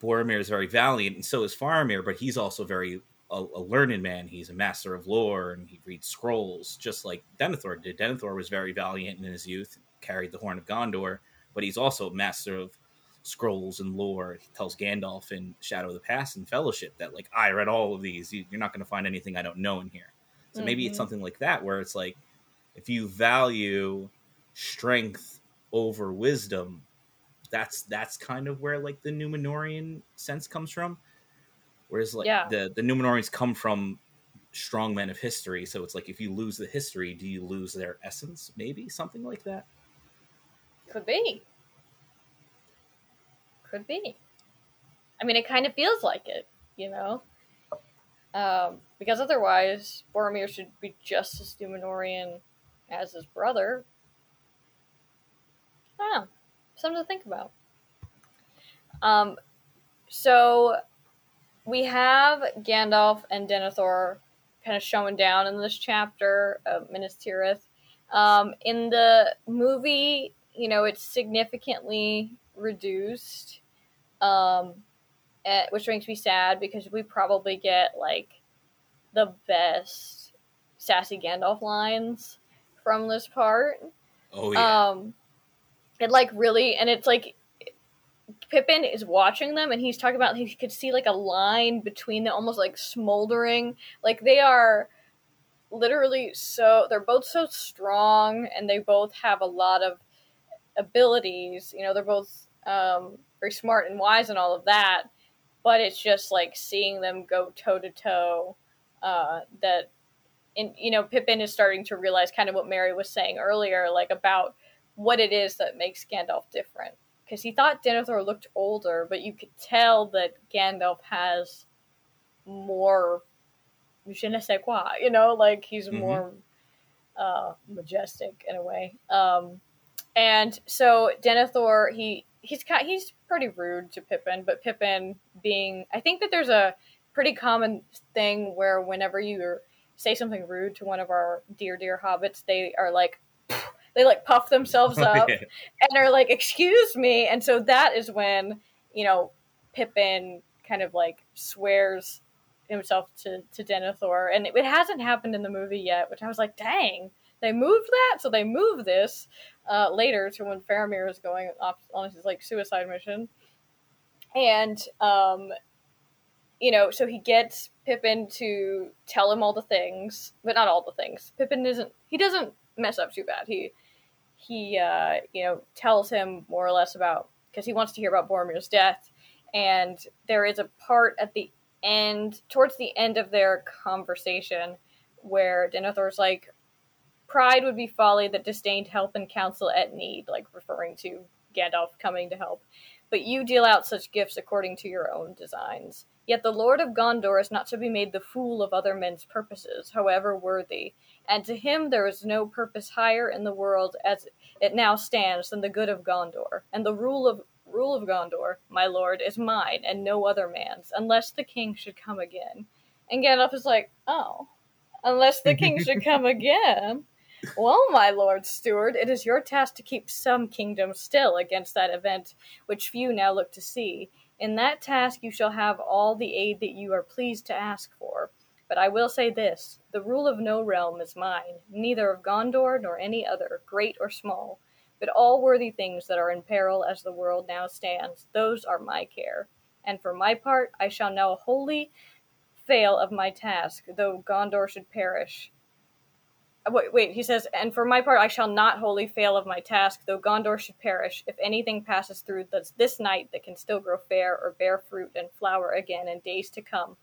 Boromir is very valiant, and so is Faramir, but he's also very a, a learned man. He's a master of lore, and he reads scrolls, just like Denethor did. Denethor was very valiant in his youth, carried the Horn of Gondor, but he's also a master of scrolls and lore. He tells Gandalf in Shadow of the Past and Fellowship that, like, I read all of these. You- You're not going to find anything I don't know in here. So maybe it's Mhm. something like that, where it's like, if you value strength over wisdom, that's that's kind of where like the Numenorean sense comes from. Whereas like Yeah. the the Numenoreans come from strong men of history, so it's like if you lose the history, do you lose their essence? Maybe something like that. Could be. Could be. I mean, it kind of feels like it, you know? Um, because otherwise, Boromir should be just as Numenorean as his brother. I don't know. Something to think about. Um, so, we have Gandalf and Denethor kind of showing down in this chapter of Minas Tirith. Um, in the movie, you know, it's significantly reduced, um, which makes me sad because we probably get like the best sassy Gandalf lines from this part. Oh yeah, Um, it like really, and it's like Pippin is watching them, and he's talking about he could see like a line between them, almost like smoldering. Like they are literally so they're both so strong, and they both have a lot of abilities. You know, they're both um, very smart and wise and all of that. But it's just like seeing them go toe to toe. That, and you know, Pippin is starting to realize kind of what Merry was saying earlier, like about what it is that makes Gandalf different. Because he thought Denethor looked older, but you could tell that Gandalf has more je ne sais quoi, you know, like he's Mhm. more uh, majestic in a way. Um, and so Denethor, he he's kind, he's pretty rude to Pippin, but Pippin being, I think that there's a pretty common thing where whenever you say something rude to one of our dear dear hobbits, they are like. They like puff themselves up and are like, "Excuse me," and so that is when you know Pippin kind of like swears himself to to Denethor, and it, it hasn't happened in the movie yet, which I was like, "Dang, they moved that." So they moved this uh, later to when Faramir is going off on his like suicide mission, and um, you know, so he gets Pippin to tell him all the things, but not all the things. Pippin isn't he doesn't mess up too bad. He he uh, you know tells him more or less about because he wants to hear about Boromir's death, and there is a part at the end, towards the end of their conversation, where Denethor's like, "Pride would be folly that disdained help and counsel at need," like referring to Gandalf coming to help. But you deal out such gifts according to your own designs. Yet the Lord of Gondor is not to be made the fool of other men's purposes, however worthy, and to him there is no purpose higher in the world as it now stands than the good of Gondor, and the rule of rule of Gondor, my lord, is mine and no other man's, unless the king should come again. And Gandalf is like, oh, unless the king should come again. Well, my lord steward, it is your task to keep some kingdom still against that event which few now look to see. In that task you shall have all the aid that you are pleased to ask for. But I will say this the rule of no realm is mine, neither of Gondor nor any other, great or small. But all worthy things that are in peril as the world now stands, those are my care. And for my part, I shall now wholly fail of my task, though Gondor should perish. Wait, wait, he says, and for my part, I shall not wholly fail of my task, though Gondor should perish, if anything passes through this, this night that can still grow fair or bear fruit and flower again in days to come.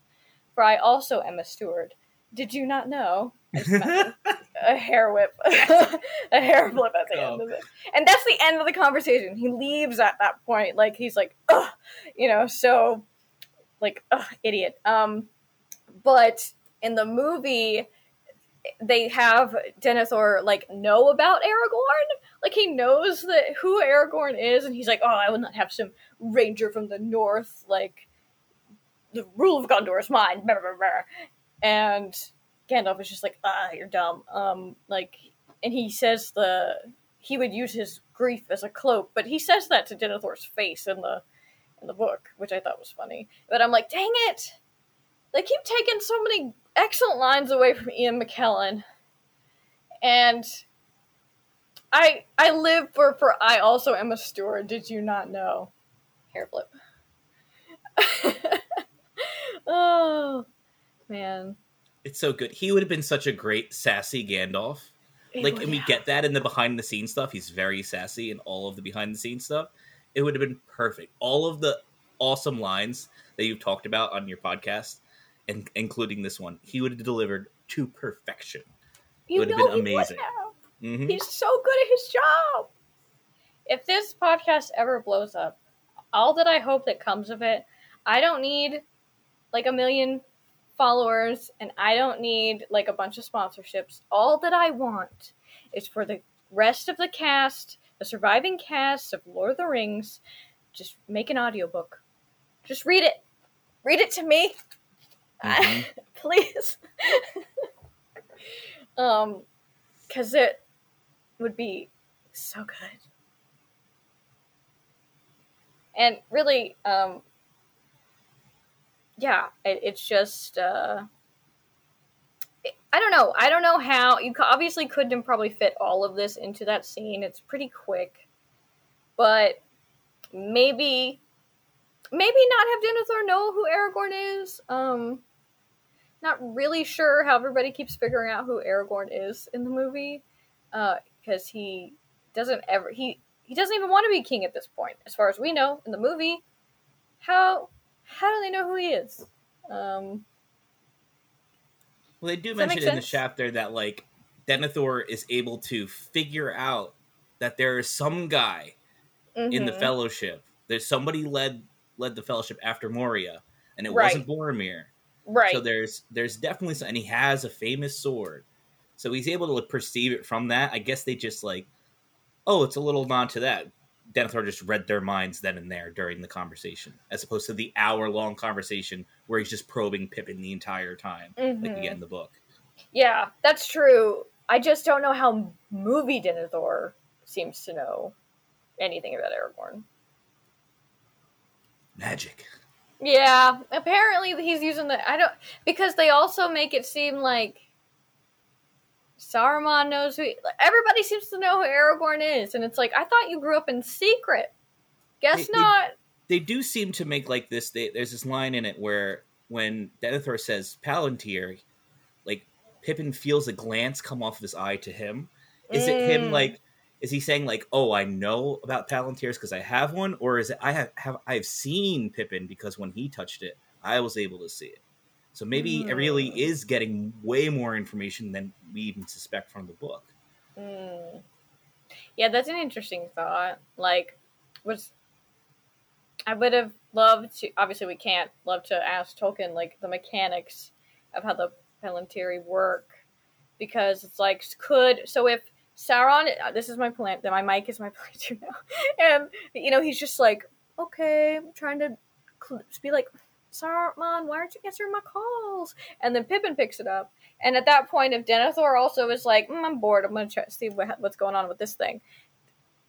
For I also am a steward. Did you not know? A hair whip, a hair flip at the end Oh. of it, and that's the end of the conversation. He leaves at that point, like he's like, ugh, you know, so like, ugh, idiot. Um, but in the movie, they have Denethor like know about Aragorn. Like he knows that who Aragorn is, and he's like, oh, I will not have some ranger from the north. Like the rule of Gondor is mine. And Gandalf is just like, ah, you're dumb. Um, like, and he says the he would use his grief as a cloak, but he says that to Denethor's face in the in the book, which I thought was funny. But I'm like, dang it! They keep taking so many excellent lines away from Ian McKellen, and I I live for for I also am a steward. Did you not know? Hair flip. oh man, It's so good. He would have been such a great sassy Gandalf. Like, and we get that in the behind the scenes stuff. He's very sassy in all of the behind the scenes stuff. It would have been perfect. All of the awesome lines that you've talked about on your podcast, and including this one, he would have delivered to perfection. you would have been amazing. have. hmm He's so good at his job. If this podcast ever blows up, all that I hope that comes of it, I don't need like a million followers and I don't need like a bunch of sponsorships. All that I want is for the rest of the cast, the surviving cast of Lord of the Rings, just make an audiobook. Just read it. Read it to me. Mhm. Please. um cuz it would be so good. And really, um, yeah, it, it's just, uh, I don't know. I don't know how you obviously couldn't probably fit all of this into that scene. It's pretty quick, but maybe, maybe not have Denethor know who Aragorn is. Um, not really sure how everybody keeps figuring out who Aragorn is in the movie, because he doesn't ever he he doesn't even want to be king at this point, as far as we know in the movie. How how do they know who he is? Um, Well, they do mention in the chapter that like Denethor is able to figure out that there is some guy in the mhm. Fellowship. There's somebody led led the Fellowship after Moria, and it Right. wasn't Boromir. Right, So there's there's definitely some, and he has a famous sword, so he's able to perceive it from that. I guess they just like, oh, it's a little nod to that. Denethor just read their minds then and there during the conversation, as opposed to the hour long conversation where he's just probing Pippin the entire time, like you get in the book. Yeah, that's true. I just don't know how movie Denethor seems to know anything about Aragorn. Magic. Yeah, apparently he's using the I don't because they also make it seem like Saruman knows who everybody seems to know who Aragorn is, and it's like I thought you grew up in secret. Guess They- they- not. They do seem to make like this. They, there's this line in it where when Denethor says Palantir, like Pippin feels a glance come off of his eye to him. Is it him Mm. like? Is he saying like, "Oh, I know about Palantirs because I have one," or is it I have have I've seen Pippin because when he touched it, I was able to see it. So maybe it really Mm. is getting way more information than we even suspect from the book. Mm. Yeah, that's an interesting thought. Like, was I would have loved to. Obviously, we can't love to ask Tolkien like the mechanics of how the Palantiri work because it's like could so if Sauron. uh, This is my plant. My mic is my Palantir now, and you know he's just like okay, I'm trying to be like. Saruman, why aren't you answering my calls? And then Pippin picks it up, and at that point, if Denethor also is like, mm, I'm bored, I'm gonna try to see what, what's going on with this thing,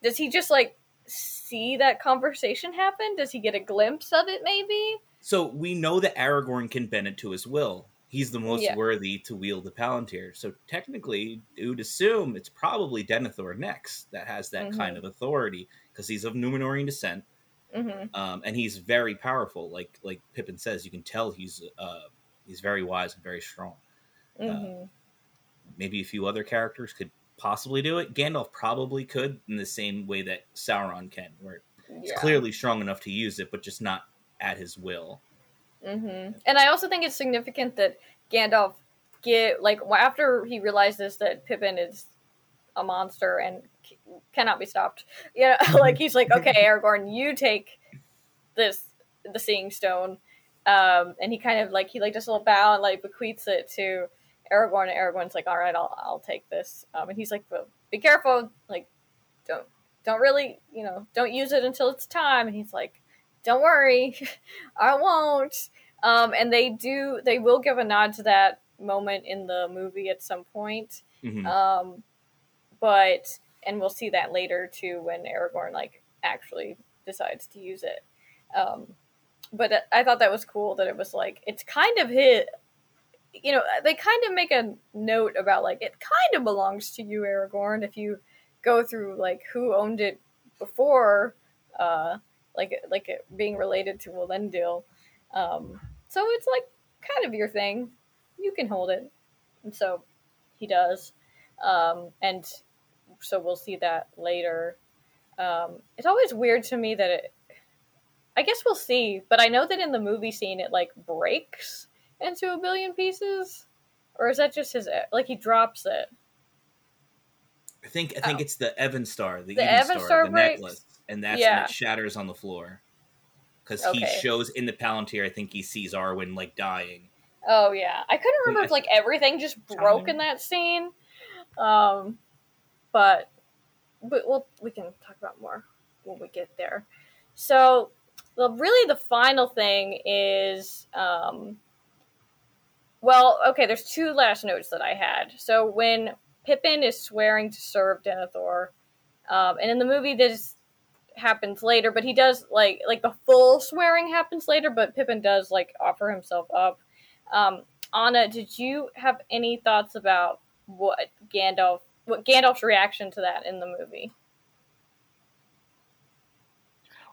does he just like see that conversation happen? Does he get a glimpse of it? Maybe. So we know that Aragorn can bend it to his will. He's the most Yeah. worthy to wield the Palantir. So technically, you would assume it's probably Denethor next that has that kind of authority because he's of Numenorean descent, hmm um, and he's very powerful. Like like Pippin says, you can tell he's uh, he's very wise and very strong. hmm Maybe a few other characters could possibly do it. Gandalf probably could in the same way that Sauron can, where he's clearly strong enough to use it, but just not at his will. Hmm And I also think it's significant that Gandalf get like after he realizes that Pippin is a monster and c- cannot be stopped. Yeah, like he's like, okay, Aragorn, you take this the Seeing Stone, um, and he kind of like he like does a little bow and like bequeaths it to Aragorn. And Aragorn's like, all right, I'll I'll take this. Um, and he's like, well, be careful, like don't don't really you know don't use it until it's time. And he's like, don't worry, I won't. Um, and they do they will give a nod to that moment in the movie at some point. Mhm. Um, but and we'll see that later too when Aragorn like actually decides to use it. Um, but I thought that was cool that it was like it's kind of his. You know, they kind of make a note about like it kind of belongs to you, Aragorn. If you go through like who owned it before, uh, like like it being related to Elendil, um, so it's like kind of your thing. You can hold it, and so he does, um, and so we'll see that later. Um, it's always weird to me that it. I guess we'll see, but I know that in the movie scene it like breaks into a billion pieces, or is that just his like he drops it? I think I think Oh. it's the Evenstar, the, The Evenstar, Star the breaks? necklace, and that's Yeah. when it shatters on the floor. Because he shows in the Palantir, I think he sees Arwen like dying. Oh yeah, I couldn't remember if like everything just broke in that scene, um, but but we'll we can talk about more when we get there. So, the really the final thing is, um, well, okay. There's two last notes that I had. So when Pippin is swearing to serve Denethor, um, and in the movie this happens later, but he does like like the full swearing happens later, but Pippin does like offer himself up. Um, Ahnna, did you have any thoughts about what Gandalf, what Gandalf's reaction to that in the movie?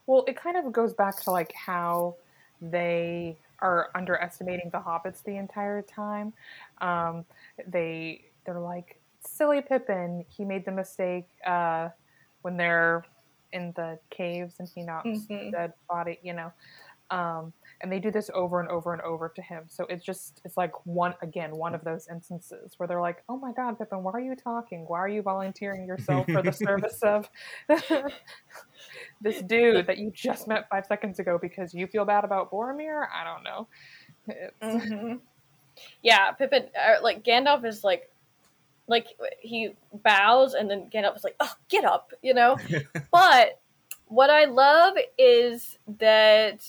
Well, it kind of goes back to like how they are underestimating the hobbits the entire time. Um, they they're like silly Pippin. He made the mistake uh, when they're in the caves and he knocks Mhm. dead body, you know. Um, and they do this over and over and over to him. So it's just it's like one again one of those instances where they're like, "Oh my God, Pippin, why are you talking? Why are you volunteering yourself for the service of this dude that you just met five seconds ago because you feel bad about Boromir? I don't know." It's, Mhm. Yeah, Pippin, uh, like Gandalf is like, like he bows and then Gandalf is like, "Oh, get up," you know. but what I love is that,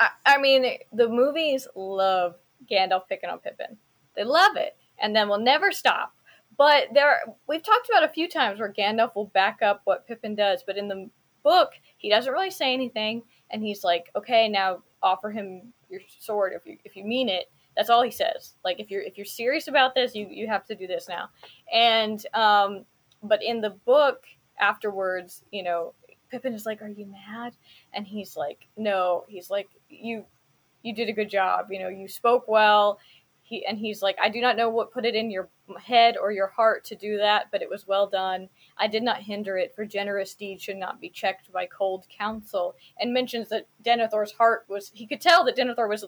I, I mean, the movies love Gandalf picking on Pippin. They love it, and then will never stop. But there, we've talked about a few times where Gandalf will back up what Pippin does, but in the book, he doesn't really say anything, and he's like, "Okay, now offer him your sword if you if you mean it." That's all he says. Like if you're if you're serious about this, you you have to do this now. And um, but in the book afterwards, you know, Pippin is like, "Are you mad?" And he's like, "No." He's like, "You you did a good job. You know, you spoke well." He and he's like, "I do not know what put it in your head or your heart to do that, but it was well done. I did not hinder it, for generous deeds should not be checked by cold counsel." And mentions that Denethor's heart was he could tell that Denethor was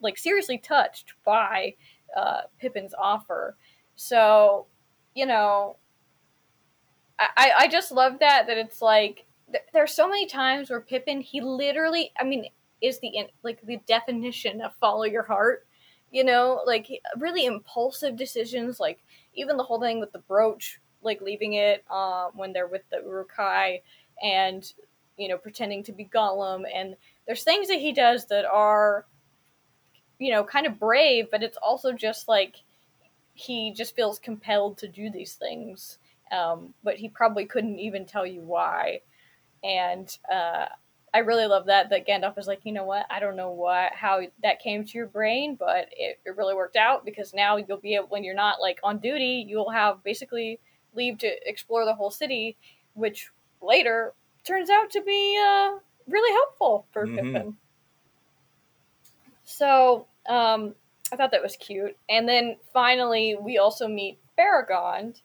like seriously touched by uh, Pippin's offer. So, you know, I, I just love that that it's like th- there's so many times where Pippin he literally I mean is the like the definition of follow your heart. You know, like really impulsive decisions, like even the whole thing with the brooch, like leaving it uh, when they're with the Uruk-hai and you know pretending to be Gollum, and there's things that he does that are you know kind of brave, but it's also just like he just feels compelled to do these things um, but he probably couldn't even tell you why. And uh, I really love that that Gandalf was like, you know what? I don't know what how that came to your brain, but it, it really worked out because now you'll be able, when you're not like on duty, you'll have basically leave to explore the whole city, which later turns out to be uh, really helpful for Mhm. Pippin. So um, I thought that was cute. And then finally, we also meet Beregond.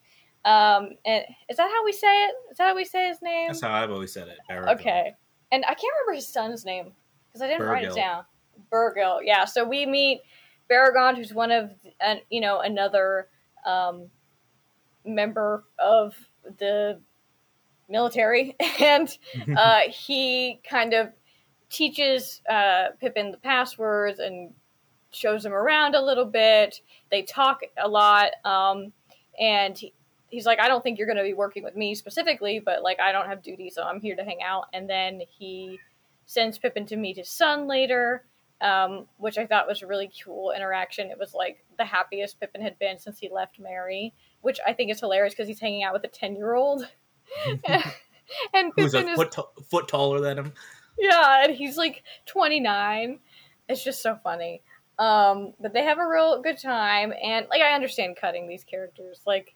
Um, and is that how we say it? Is that how we say his name? That's how I've always said it. Aragorn. Okay. And I can't remember his son's name because I didn't write it down. Bergil. Yeah. So we meet Beregond, who's one of, an, you know, another um, member of the military, and uh, he kind of teaches uh, Pippin the passwords and shows him around a little bit. They talk a lot, um, and he, he's like, "I don't think you're going to be working with me specifically, but like I don't have duty, so I'm here to hang out." And then he sends Pippin to meet his son later, um, which I thought was a really cool interaction. It was like the happiest Pippin had been since he left Merry, which I think is hilarious because he's hanging out with a ten year old. and Who's Pippin a is foot, t- foot taller than him? yeah, and he's like 29. It's just so funny. Um, but they have a real good time, and like I understand cutting these characters. Like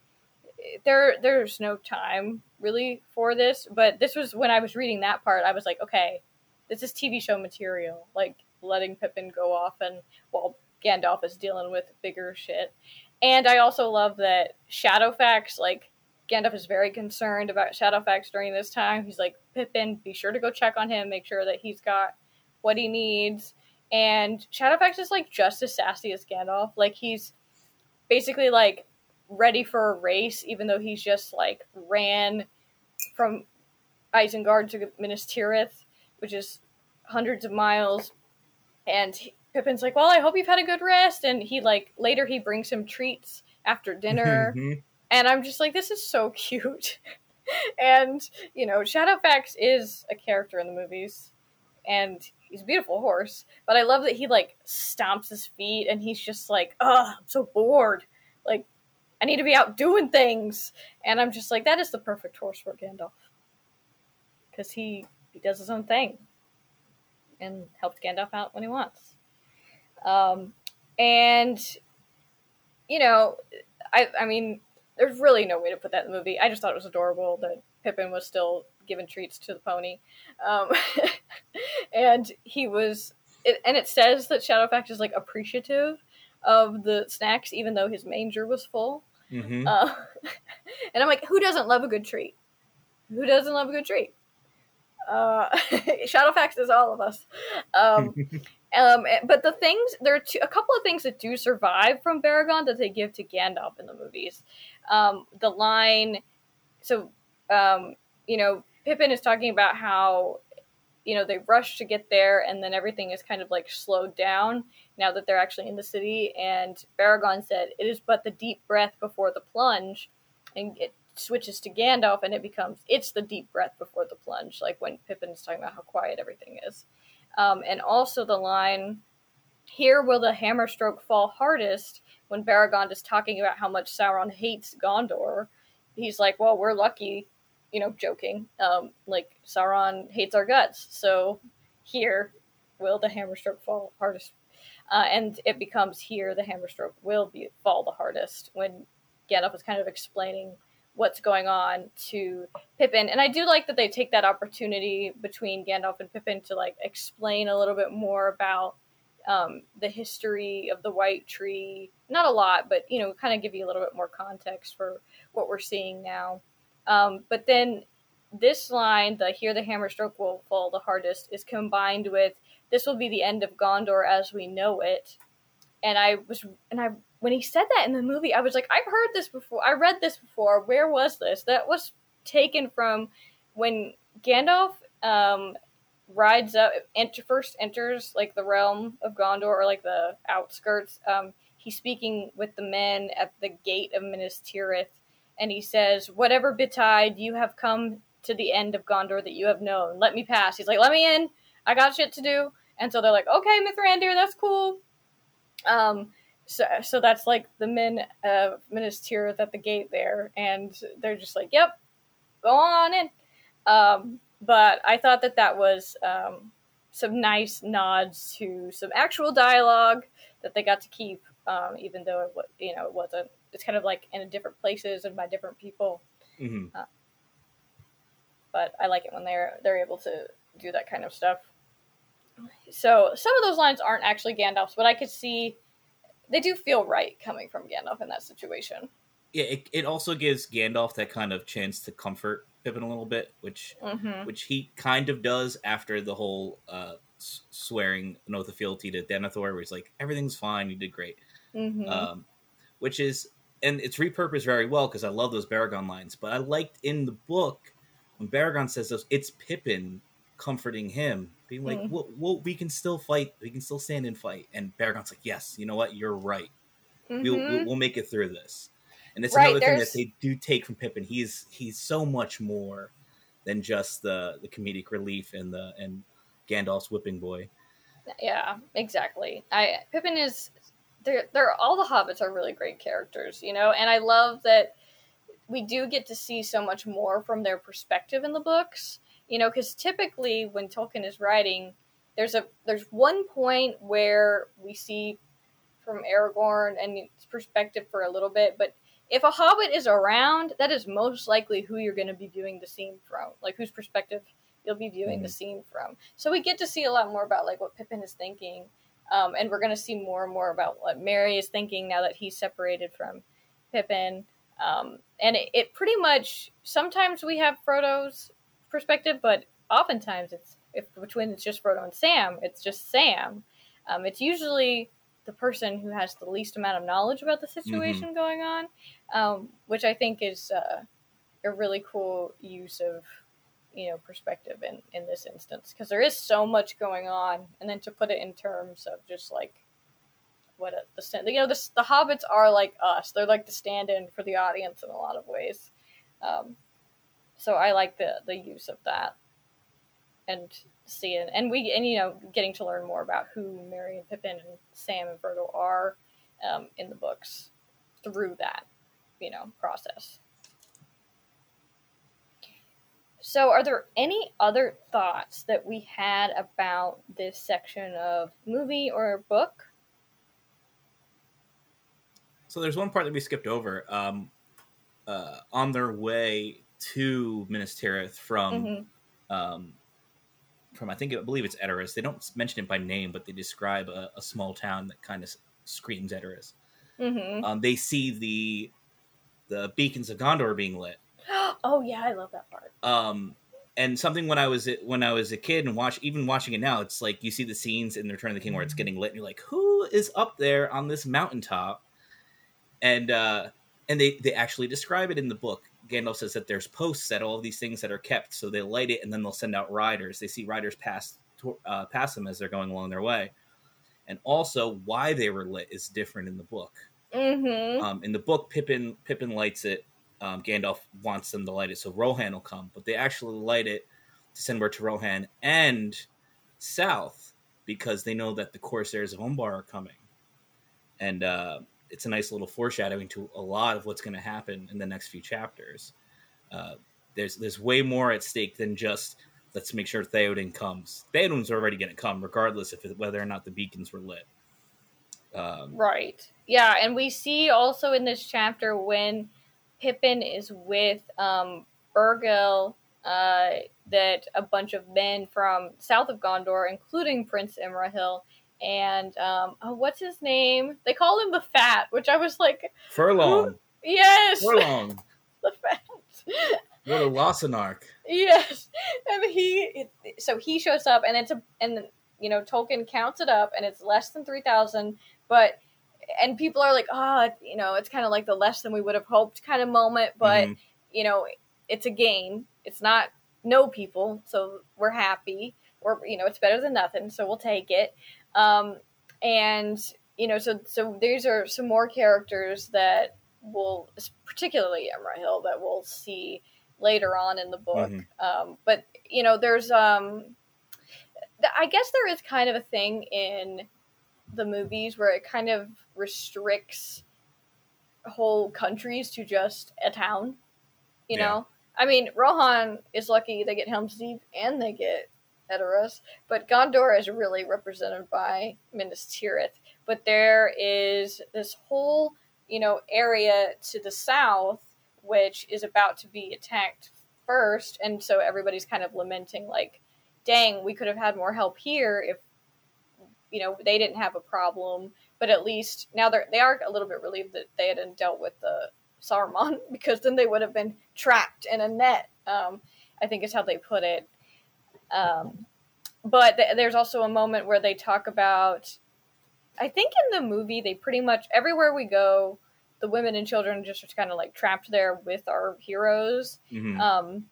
there, there's no time really for this. But this was when I was reading that part. I was like, okay, this is TV show material. Like letting Pippin go off, and while Gandalf is dealing with bigger shit. And I also love that Shadowfax, like Gandalf is very concerned about Shadowfax during this time. He's like, Pippin, be sure to go check on him, make sure that he's got what he needs. And Shadowfax is like just as sassy as Gandalf. Like he's basically like ready for a race, even though he's just like ran from Isengard to Minas Tirith, which is hundreds of miles. And he- Pippin's like, "Well, I hope you've had a good rest." And he like later he brings him treats after dinner Mhm. and I'm just like, this is so cute. and you know, Shadowfax is a character in the movies, and he's a beautiful horse. But I love that he like stomps his feet, and he's just like, oh, I'm so bored. Like, I need to be out doing things. And I'm just like, that is the perfect horse for Gandalf, because he he does his own thing, and helps Gandalf out when he wants. Um, and you know, I I mean, there's really no way to put that in the movie. I just thought it was adorable that Pippin was still giving treats to the pony, um, and he was. It, and it says that Shadowfax is like appreciative of the snacks, even though his manger was full. Mhm. Uh, and I'm like, who doesn't love a good treat? Who doesn't love a good treat? Uh, Shadowfax is all of us. Um, um, but the things there are two, a couple of things that do survive from Baragon that they give to Gandalf in the movies. Um, the line, so um, you know, Pippin is talking about how you know they rush to get there, and then everything is kind of like slowed down now that they're actually in the city. And Baragon said, "It is but the deep breath before the plunge," and it switches to Gandalf, and it becomes it's the deep breath before the plunge, like when Pippin is talking about how quiet everything is. Um, and also the line, "Here will the hammer stroke fall hardest." When Baragon is talking about how much Sauron hates Gondor, he's like, "Well, we're lucky." You know, joking. Um, like Sauron hates our guts, so here will the hammer stroke fall hardest uh, and it becomes here the hammer stroke will be fall the hardest when Gandalf is kind of explaining what's going on to Pippin. And I do like that they take that opportunity between Gandalf and Pippin to like explain a little bit more about um, the history of the White Tree. Not a lot, but you know, kind of give you a little bit more context for what we're seeing now. Um, but then this line, the "Here the hammer stroke will fall the hardest," is combined with "This will be the end of Gondor as we know it." And I was, and I when he said that in the movie, I was like, I've heard this before. I read this before. Where was this? That was taken from when Gandalf um, rides up, enter, first enters like the realm of Gondor or like the outskirts. Um, he's speaking with the men at the gate of Minas Tirith, and he says, "Whatever betide, you have come to the end of Gondor that you have known. Let me pass." He's like, "Let me in. I got shit to do." And so they're like, "Okay, Mithrandir, that's cool." Um, so, so that's like the men of Minas Tirith at the gate there, and they're just like, "Yep, go on in." Um, but I thought that that was um, some nice nods to some actual dialogue that they got to keep, um, even though it was, you know, it wasn't. It's kind of like in different places and by different people. Mm-hmm. Uh, but I like it when they're they're able to do that kind of stuff. So some of those lines aren't actually Gandalf's, but I could see they do feel right coming from Gandalf in that situation. Yeah, it, it also gives Gandalf that kind of chance to comfort Pippin a little bit, which Mm-hmm. which he kind of does after the whole uh, swearing an oath of fealty to Denethor, where he's like, "Everything's fine, you did great," Mm-hmm. um, which is and it's repurposed very well because I love those Beregond lines. But I liked in the book when Beregond says those, it's Pippin comforting him, being like, Mm. well, well, we can still fight, we can still stand and fight." And Beregond's like, "Yes, you know what? You're right. We'll, Mhm. we'll, we'll make it through this." And it's Right, another thing that they do take from Pippin. He's he's so much more than just the the comedic relief and the and Gandalf's whipping boy. Yeah, exactly. I Pippin is they're they're all the hobbits are really great characters, you know, and I love that we do get to see so much more from their perspective in the books, you know, because typically when Tolkien is writing, there's a there's one point where we see from Aragorn and his perspective for a little bit, but if a hobbit is around, that is most likely who you're going to be viewing the scene from, like whose perspective you'll be viewing the mm. scene from. So we get to see a lot more about like what Pippin is thinking, um, and we're going to see more and more about what Merry is thinking now that he's separated from Pippin. Um, and it, it pretty much sometimes we have Frodo's perspective, but oftentimes it's if between it's just Frodo and Sam, it's just Sam. Um, it's usually the person who has the least amount of knowledge about the situation going on, um, which I think is uh, a really cool use of you know perspective in in this instance because there is so much going on, and then to put it in terms of just like what a, the stand- you know the the hobbits are like us; they're like the stand-in for the audience in a lot of ways. Um, so I like the the use of that and seeing and we and you know getting to learn more about who Merry and Pippin and Sam and Frodo are um, in the books through that you know process. So, are there any other thoughts that we had about this section of movie or book? So there's one part that we skipped over. Um, uh, on their way to Minas Tirith from Mhm. um, from I think I believe it's Edoras. They don't mention it by name, but they describe a, a small town that kind of screams Edoras. Mm-hmm. Um, they see the the beacons of Gondor being lit. oh yeah, I love that part. Um, and something when I was when I was a kid and watch even watching it now, it's like you see the scenes in the Return of the King where it's getting lit, and you're like, who is up there on this mountaintop? And uh, and they they actually describe it in the book. Gandalf says that there's posts at all of these things that are kept, so they light it, and then they'll send out riders. They see riders pass uh, pass them as they're going along their way, and also why they were lit is different in the book. Mm-hmm. Um, in the book, Pippin Pippin lights it um, Gandalf wants them to light it so Rohan will come, but they actually light it to send word to Rohan and south because they know that the Corsairs of Umbar are coming, and uh, it's a nice little foreshadowing to a lot of what's going to happen in the next few chapters. Uh, there's there's way more at stake than just let's make sure Theoden comes. Theoden's already going to come, regardless of whether or not the beacons were lit. Um, right. Yeah, and we see also in this chapter when Pippin is with um, Bergil, uh, that a bunch of men from south of Gondor, including Prince Imrahil, and um, oh, what's his name? They call him the Fat, which I was like, Forlong. Yes, Forlong. the Fat. What a. Yes, and he so he shows up, and it's a and you know Tolkien counts it up, and it's less than three thousand, but and people are like, oh, you know, it's kind of like the less than we would have hoped kind of moment, but mm-hmm. you know, it's a game. It's not no people, so we're happy. Or you know, it's better than nothing, so we'll take it. Um, and you know, so so these are some more characters that will, particularly Imrahil, that we'll see later on in the book. Mm-hmm. Um, but you know, there's um, I guess there is kind of a thing in the movies where it kind of restricts whole countries to just a town. You yeah. know, I mean, Rohan is lucky they get Helm's Deep and they get Edoras, but Gondor is really represented by Minas Tirith. But there is this whole, you know, area to the south which is about to be attacked first, and so everybody's kind of lamenting, like, "Dang, we could have had more help here if you know they didn't have a problem but at least now they're they are a little bit relieved that they hadn't dealt with the Saruman because then they would have been trapped in a net. Um, I think is how they put it. Um, but th- there's also a moment where they talk about. I think in the movie they pretty much everywhere we go, the women and children just are kind of like trapped there with our heroes. Mm-hmm. Um,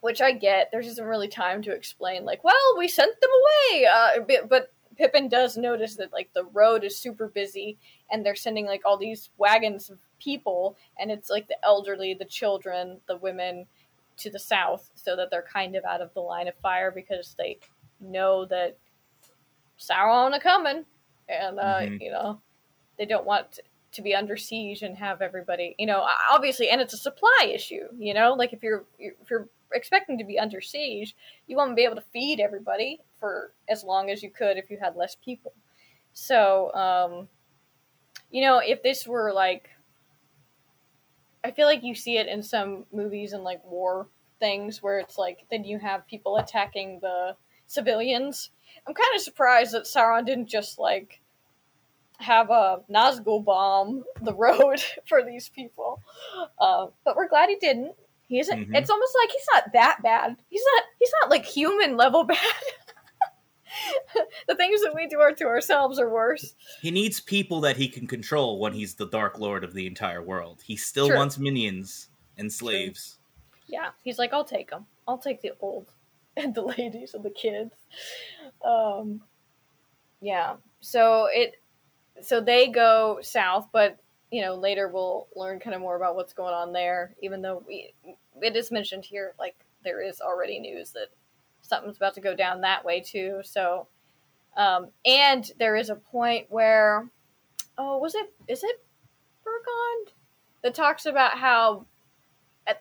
which I get. there's just not really time to explain, like, well, we sent them away. Uh, but Pippin does notice that like the road is super busy and they're sending like all these wagons of people and it's like the elderly, the children, the women to the south so that they're kind of out of the line of fire because they know that Sauron are coming and uh, mm-hmm. you know they don't want to be under siege and have everybody you know obviously and it's a supply issue you know like if you're if you're expecting to be under siege you won't be able to feed everybody for as long as you could if you had less people. So, um, you know, if this were like, I feel like you see it in some movies and like war things where it's like then you have people attacking the civilians. I'm kind of surprised that Sauron didn't just like have a Nazgul bomb the road for these people, uh, but we're glad he didn't. He's mm-hmm. it's almost like he's not that bad. He's not he's not like human level bad. the things that we do are to ourselves are worse. He needs people that he can control when he's the Dark Lord of the entire world. He still True. wants minions and slaves. True. Yeah, he's like, I'll take them. I'll take the old and the ladies and the kids. Um, yeah. So it, so they go south, but you know later we'll learn kind of more about what's going on there. Even though we, it is mentioned here, like there is already news that something's about to go down that way too. So, um, and there is a point where, oh, was it? Is it Beregond that talks about how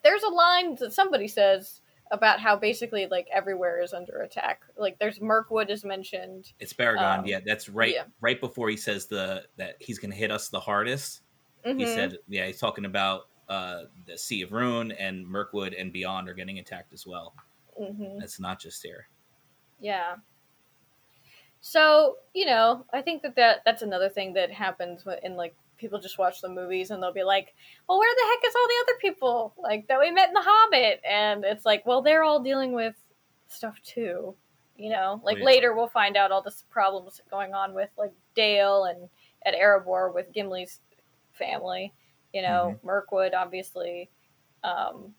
there's a line that somebody says about how basically like everywhere is under attack. Like there's Mirkwood is mentioned. It's Beregond, um, yeah. That's right. Yeah. Right before he says the that he's going to hit us the hardest. Mm-hmm. He said, yeah, he's talking about uh, the Sea of Rhûn and Mirkwood and beyond are getting attacked as well. Mm-hmm. It's not just here. Yeah. So you know, I think that, that that's another thing that happens in like people just watch the movies and they'll be like, "Well, where the heck is all the other people like that we met in The Hobbit?" And it's like, well, they're all dealing with stuff too. You know, like Oh, yeah. later we'll find out all the problems going on with like Dale and at Erebor with Gimli's family. You know, Mirkwood obviously. Um,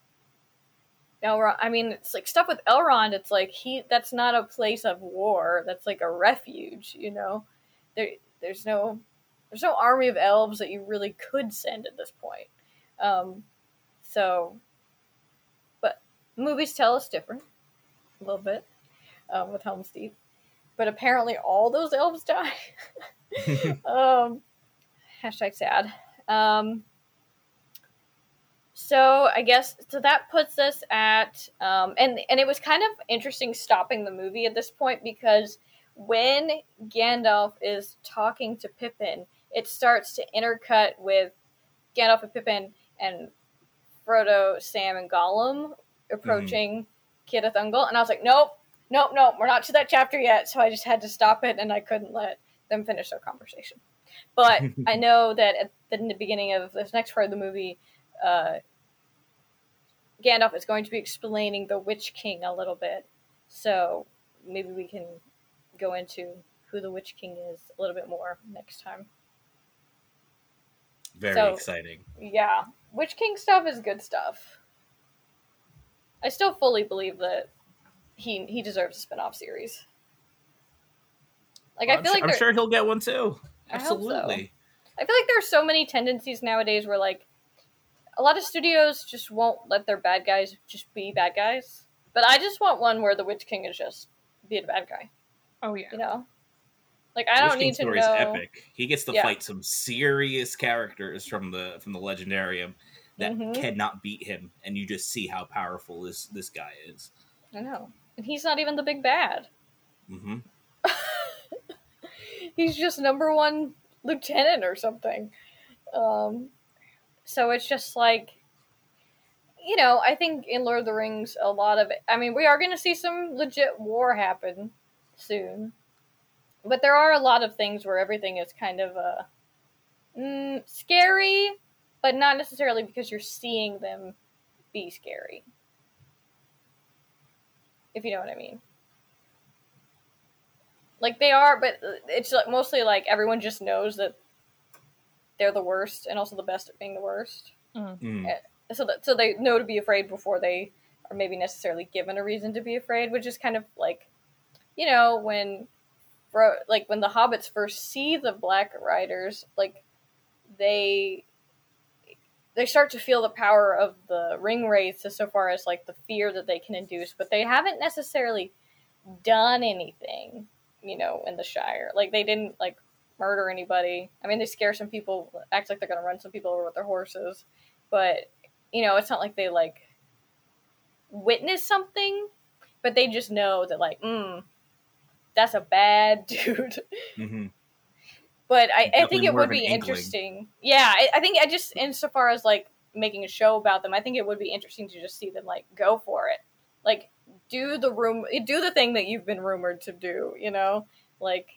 Elrond. I mean, it's like stuff with Elrond. It's like he. That's not a place of war. That's like a refuge. You know, there. There's no. There's no army of elves that you really could send at this point. Um, so, but movies tell us different, a little bit, um, with Helm's Deep. But apparently, all those elves die. um, hashtag sad. Um, so I guess so that puts us at um, and and it was kind of interesting stopping the movie at this point because when Gandalf is talking to Pippin, it starts to intercut with Gandalf and Pippin and Frodo, Sam, and Gollum approaching Cirith Ungol, and I was like, nope, nope, nope, we're not to that chapter yet. So I just had to stop it, and I couldn't let them finish their conversation. But I know that at the, in the beginning of this next part of the movie, uh, Gandalf is going to be explaining the Witch King a little bit. So maybe we can go into who the Witch King is a little bit more next time. Very So- exciting. Yeah, Witch King stuff is good stuff. I still fully believe that he he deserves a spin-off series. Like I I'm, feel su- like I'm sure he'll get one too. I hope so. Absolutely. I feel like there are so many tendencies nowadays where like a lot of studios just won't let their bad guys just be bad guys. But I just want one where the Witch King is just be a bad guy. Oh yeah. You know, like I don't Witch King need to know. epic. He gets to Yeah. fight some serious characters from the from the Legendarium that Mhm. cannot beat him, and you just see how powerful this this guy is. I know, and he's not even the big bad. hmm he's just number one lieutenant or something. Um, so it's just like, you know, I think in Lord of the Rings, a lot of it. I mean, we are going to see some legit war happen soon, but there are a lot of things where everything is kind of uh, mm, scary, but not necessarily because you're seeing them be scary. If you know what I mean. Like they are, but it's like mostly like everyone just knows that they're the worst and also the best at being the worst. Mm. So that so they know to be afraid before they are maybe necessarily given a reason to be afraid, which is kind of like, you know, when, Fro- like when the hobbits first see the Black Riders, like they they start to feel the power of the ring wraiths as so far as like the fear that they can induce, but they haven't necessarily done anything, you know, in the Shire. Like they didn't like murder anybody. I mean, they scare some people, act like they're gonna run some people over with their horses, but you know, it's not like they like witness something, but they just know that like, mm, that's a bad dude. hmm But I, I think it would be interesting. Yeah, I, I think I just insofar as like making a show about them, I think it would be interesting to just see them like go for it, like do the room, do the thing that you've been rumored to do. You know, like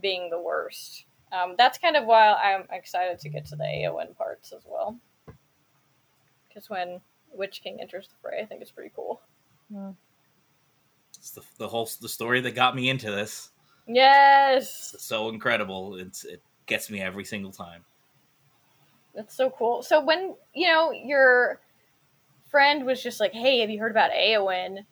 being the worst. Um, that's kind of why I'm excited to get to the Eowyn parts as well, because when Witch King enters the fray, I think it's pretty cool. It's the, the whole the story that got me into this. Yes, It's so incredible. It's it gets me every single time. That's so cool. So when you know your friend was just like, "Hey, have you heard about Eowyn?"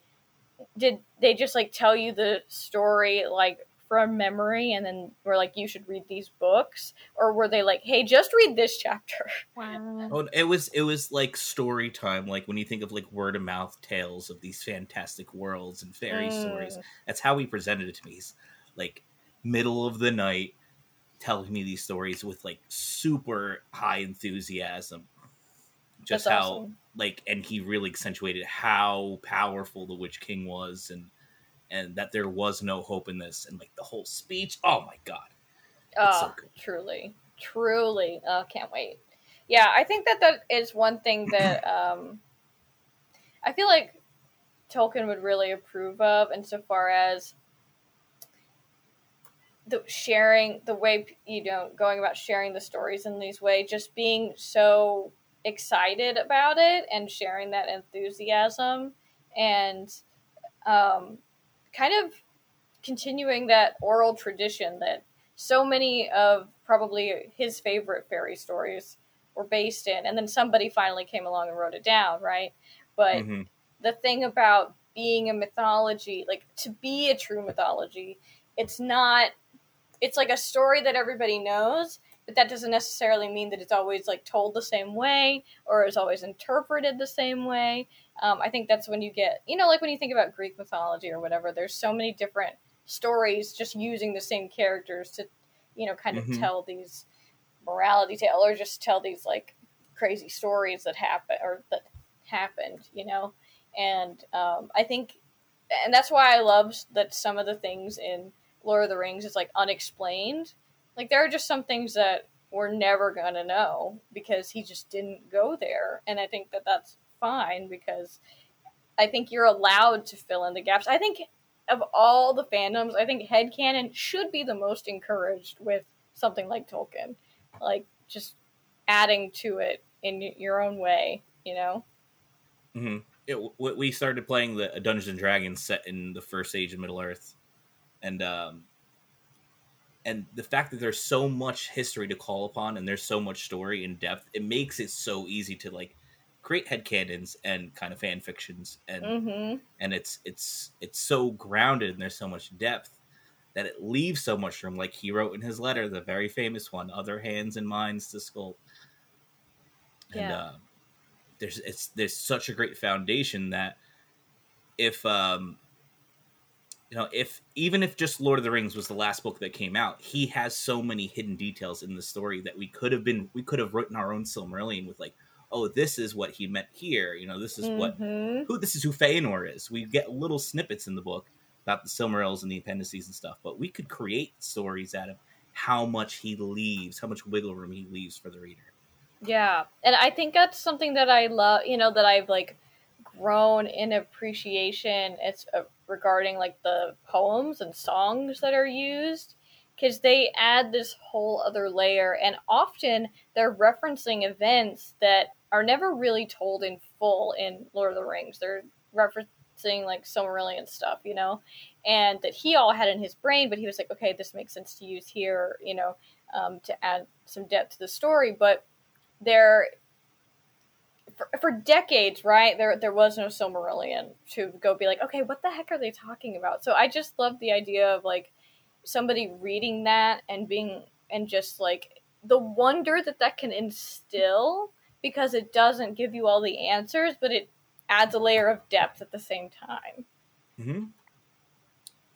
Did they just like tell you the story like from memory, and then were like, "You should read these books," or were they like, "Hey, just read this chapter"? Wow. Oh, it was it was like story time. Like when you think of like word of mouth tales of these fantastic worlds and fairy Mm. stories. That's how he presented it to me. He's like middle of the night telling me these stories with like super high enthusiasm. Just That's how awesome. like and he really accentuated how powerful the Witch King was and and that there was no hope in this and like the whole speech. Oh my god. It's so Oh, good. truly, truly. Oh, can't wait. Yeah, I think that that is one thing that um, I feel like Tolkien would really approve of, insofar as the sharing the way you know going about sharing the stories in these way just being so excited about it and sharing that enthusiasm and um, kind of continuing that oral tradition that so many of probably his favorite fairy stories were based in and then somebody finally came along and wrote it down right but mm-hmm. the thing about being a mythology like to be a true mythology it's not it's like a story that everybody knows but that doesn't necessarily mean that it's always like told the same way or is always interpreted the same way. Um, i think that's when you get you know like when you think about greek mythology or whatever there's so many different stories just using the same characters to you know kind of mm-hmm. tell these morality tale or just tell these like crazy stories that happen or that happened you know? And um, i think and that's why i love that some of the things in lord of the rings is like unexplained like there are just some things that we're never gonna know because he just didn't go there and i think that that's fine because i think you're allowed to fill in the gaps i think of all the fandoms, I think headcanon should be the most encouraged with something like Tolkien. Like just adding to it in your own way, you know? Mm-hmm. It, we started playing the Dungeons and Dragons set in the first age of Middle Earth. And, um, and the fact that there's so much history to call upon and there's so much story in depth, it makes it so easy to like create headcanons and kind of fan fictions and mm-hmm. and it's it's it's so grounded and there's so much depth that it leaves so much room like he wrote in his letter the very famous one other hands and minds to sculpt and yeah. uh, there's it's there's such a great foundation that if um you know if even if just lord of the rings was the last book that came out he has so many hidden details in the story that we could have been we could have written our own silmarillion with like oh, this is what he meant here. You know, this is mm-hmm. what who this is who Feanor is. We get little snippets in the book about the Silmarils and the appendices and stuff, but we could create stories out of how much he leaves, how much wiggle room he leaves for the reader. Yeah, and I think that's something that I love. You know, that I've like grown in appreciation. It's uh, regarding like the poems and songs that are used because they add this whole other layer and often they're referencing events that are never really told in full in Lord of the Rings. They're referencing like Silmarillion stuff, you know, and that he all had in his brain, but he was like, okay, this makes sense to use here, you know, um, to add some depth to the story. But there, for, for decades, right, there there was no Silmarillion to go be like, okay, what the heck are they talking about? So I just love the idea of like somebody reading that and being and just like the wonder that that can instill because it doesn't give you all the answers, but it adds a layer of depth at the same time. Mm-hmm.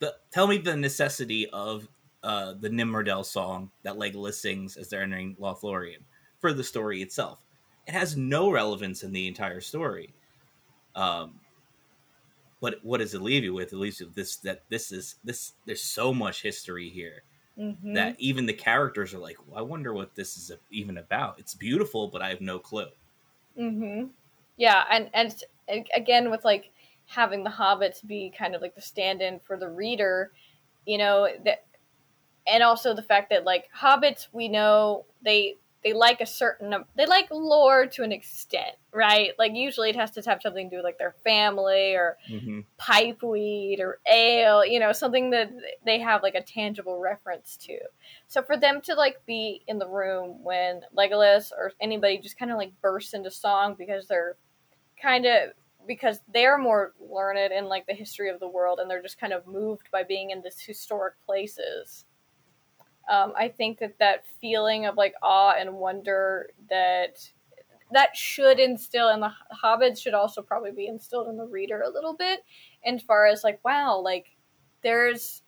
The, tell me the necessity of uh, the Nimrodel song that Legolas sings as they're entering Lothlorien for the story itself. It has no relevance in the entire story. Um, but what does it leave you with? It leaves you with this that this is this. There's so much history here mm-hmm. that even the characters are like, well, I wonder what this is even about. It's beautiful, but I have no clue. Mm-hmm. Yeah, and and again with like having the hobbits be kind of like the stand-in for the reader, you know that, and also the fact that like hobbits, we know they they like a certain they like lore to an extent, right? Like usually it has to have something to do with like their family or mm-hmm. pipeweed or ale, you know, something that they have like a tangible reference to. So for them to like be in the room when Legolas or anybody just kind of like bursts into song because they're kind of because they're more learned in like the history of the world and they're just kind of moved by being in these historic places um, I think that that feeling of like awe and wonder that that should instill in the hobbits should also probably be instilled in the reader a little bit as far as like wow like there's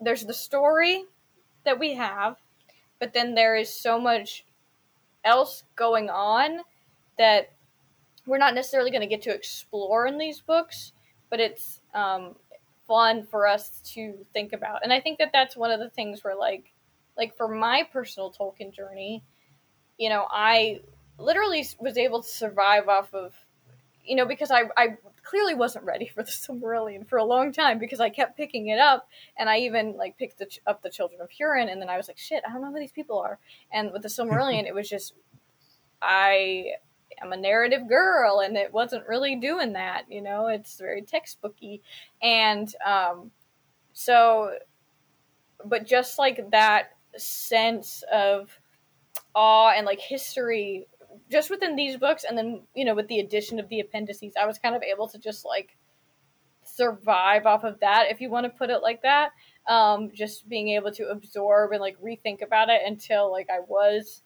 there's the story that we have but then there is so much else going on that we're not necessarily going to get to explore in these books but it's um, fun for us to think about. And i think that that's one of the things where like like for my personal Tolkien journey, you know, I literally was able to survive off of you know, because I, I clearly wasn't ready for the Silmarillion for a long time because I kept picking it up, and I even like picked the, up the Children of Hurin, and then I was like, shit, I don't know who these people are. And with the Silmarillion, it was just I am a narrative girl, and it wasn't really doing that. You know, it's very textbooky, and um, so, but just like that sense of awe and like history just within these books. And then you know with the addition of the appendices i was kind of able to just like survive off of that if you want to put it like that. Um just being able to absorb and like rethink about it until like i was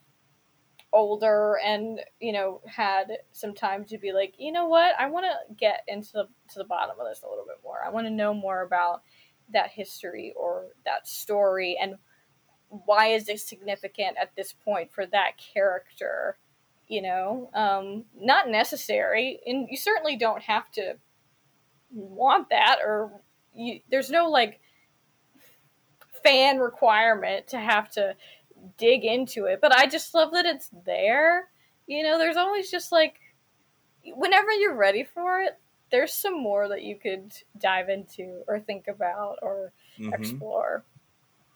older and you know had some time to be like you know what? I want to get into the, to the bottom of this a little bit more. I want to know more about that history or that story and why is it significant at this point for that character you know? Um, not necessary and you certainly don't have to want that or you, there's no like fan requirement to have to dig into it but i just love that it's there. You know there's always just like whenever you're ready for it there's some more that you could dive into or think about or mm-hmm. explore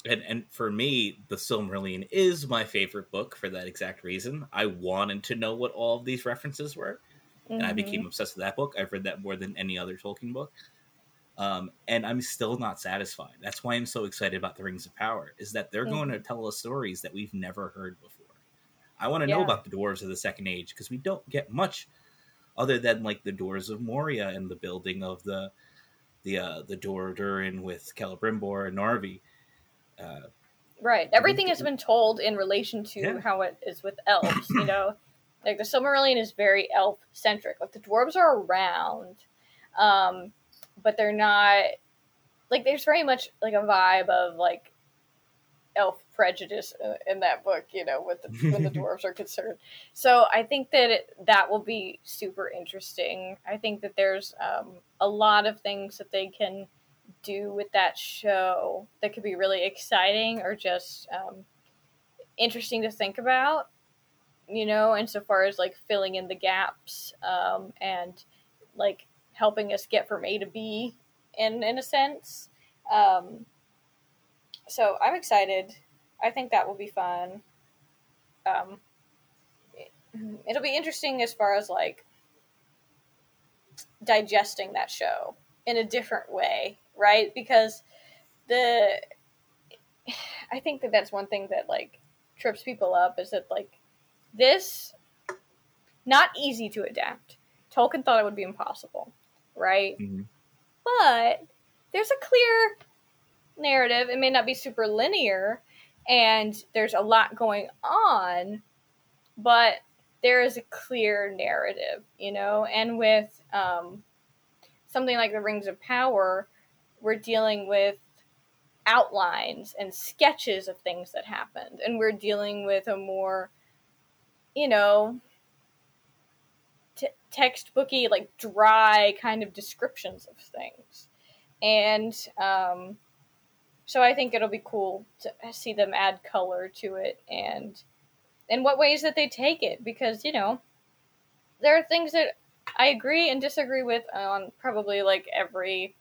and and for me, the Silmarillion is my favorite book for that exact reason. I wanted to know what all of these references were, mm-hmm. and I became mm-hmm. obsessed with that book. I've read that more than any other Tolkien book, um, and I'm still not satisfied. That's why I'm so excited about the Rings of Power. Is that they're mm-hmm. going to mm-hmm. tell us stories that we've never heard before. I want to yeah. know about the dwarves of the Second Age because we don't get much other than like the doors of Moria and the building of the the uh, the Dor Durin with Celebrimbor and Narvi uh, right. Everything has been told in relation to yeah. how it is with elves. You know, like the Silmarillion is very elf centric. Like the dwarves are around, um, but they're not. Like there's very much like a vibe of like elf prejudice in that book, you know, with the, when the dwarves are concerned. So I think that it, that will be super interesting. I think that there's um, a lot of things that they can do with that show that could be really exciting or just um, interesting to think about you know insofar as like filling in the gaps um, and like helping us get from a to b in in a sense. Um, so i'm excited. I think that will be fun. Um, it'll be interesting as far as like digesting that show in a different way right? Because the I think that that's one thing that like trips people up is that like this not easy to adapt. Tolkien thought it would be impossible, right? Mm-hmm. But there's a clear narrative. It may not be super linear, and there's a lot going on, but there is a clear narrative, you know. And with um, something like the Rings of Power, we're dealing with outlines and sketches of things that happened and we're dealing with a more you know t- textbooky like dry kind of descriptions of things. And um, so i think it'll be cool to see them add color to it and in what ways that they take it because you know there are things that i agree and disagree with on probably like every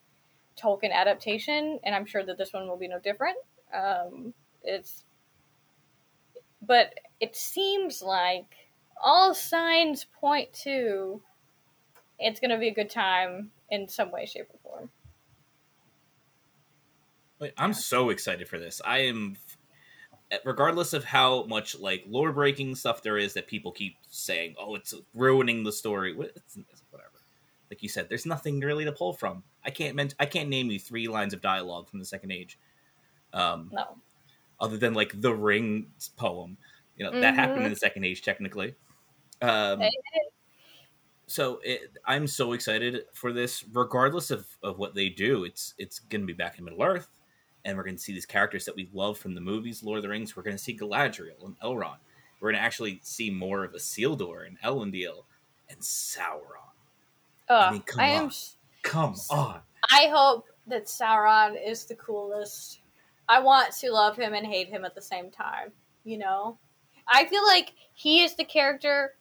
Tolkien adaptation, and I'm sure that this one will be no different. Um, it's, but it seems like all signs point to it's going to be a good time in some way, shape, or form. I'm so excited for this. I am, regardless of how much like lore breaking stuff there is that people keep saying, "Oh, it's ruining the story." It's, like you said, there's nothing really to pull from. I can't men- I can't name you three lines of dialogue from the Second Age. Um, no. Other than like the Ring poem, you know mm-hmm. that happened in the Second Age technically. Um, so it, I'm so excited for this, regardless of, of what they do. It's it's going to be back in Middle Earth, and we're going to see these characters that we love from the movies, Lord of the Rings. We're going to see Galadriel and Elrond. We're going to actually see more of Isildur and Elendil and Sauron. I mean, come I on. Am, come on. I hope that Sauron is the coolest. I want to love him and hate him at the same time. You know, I feel like he is the character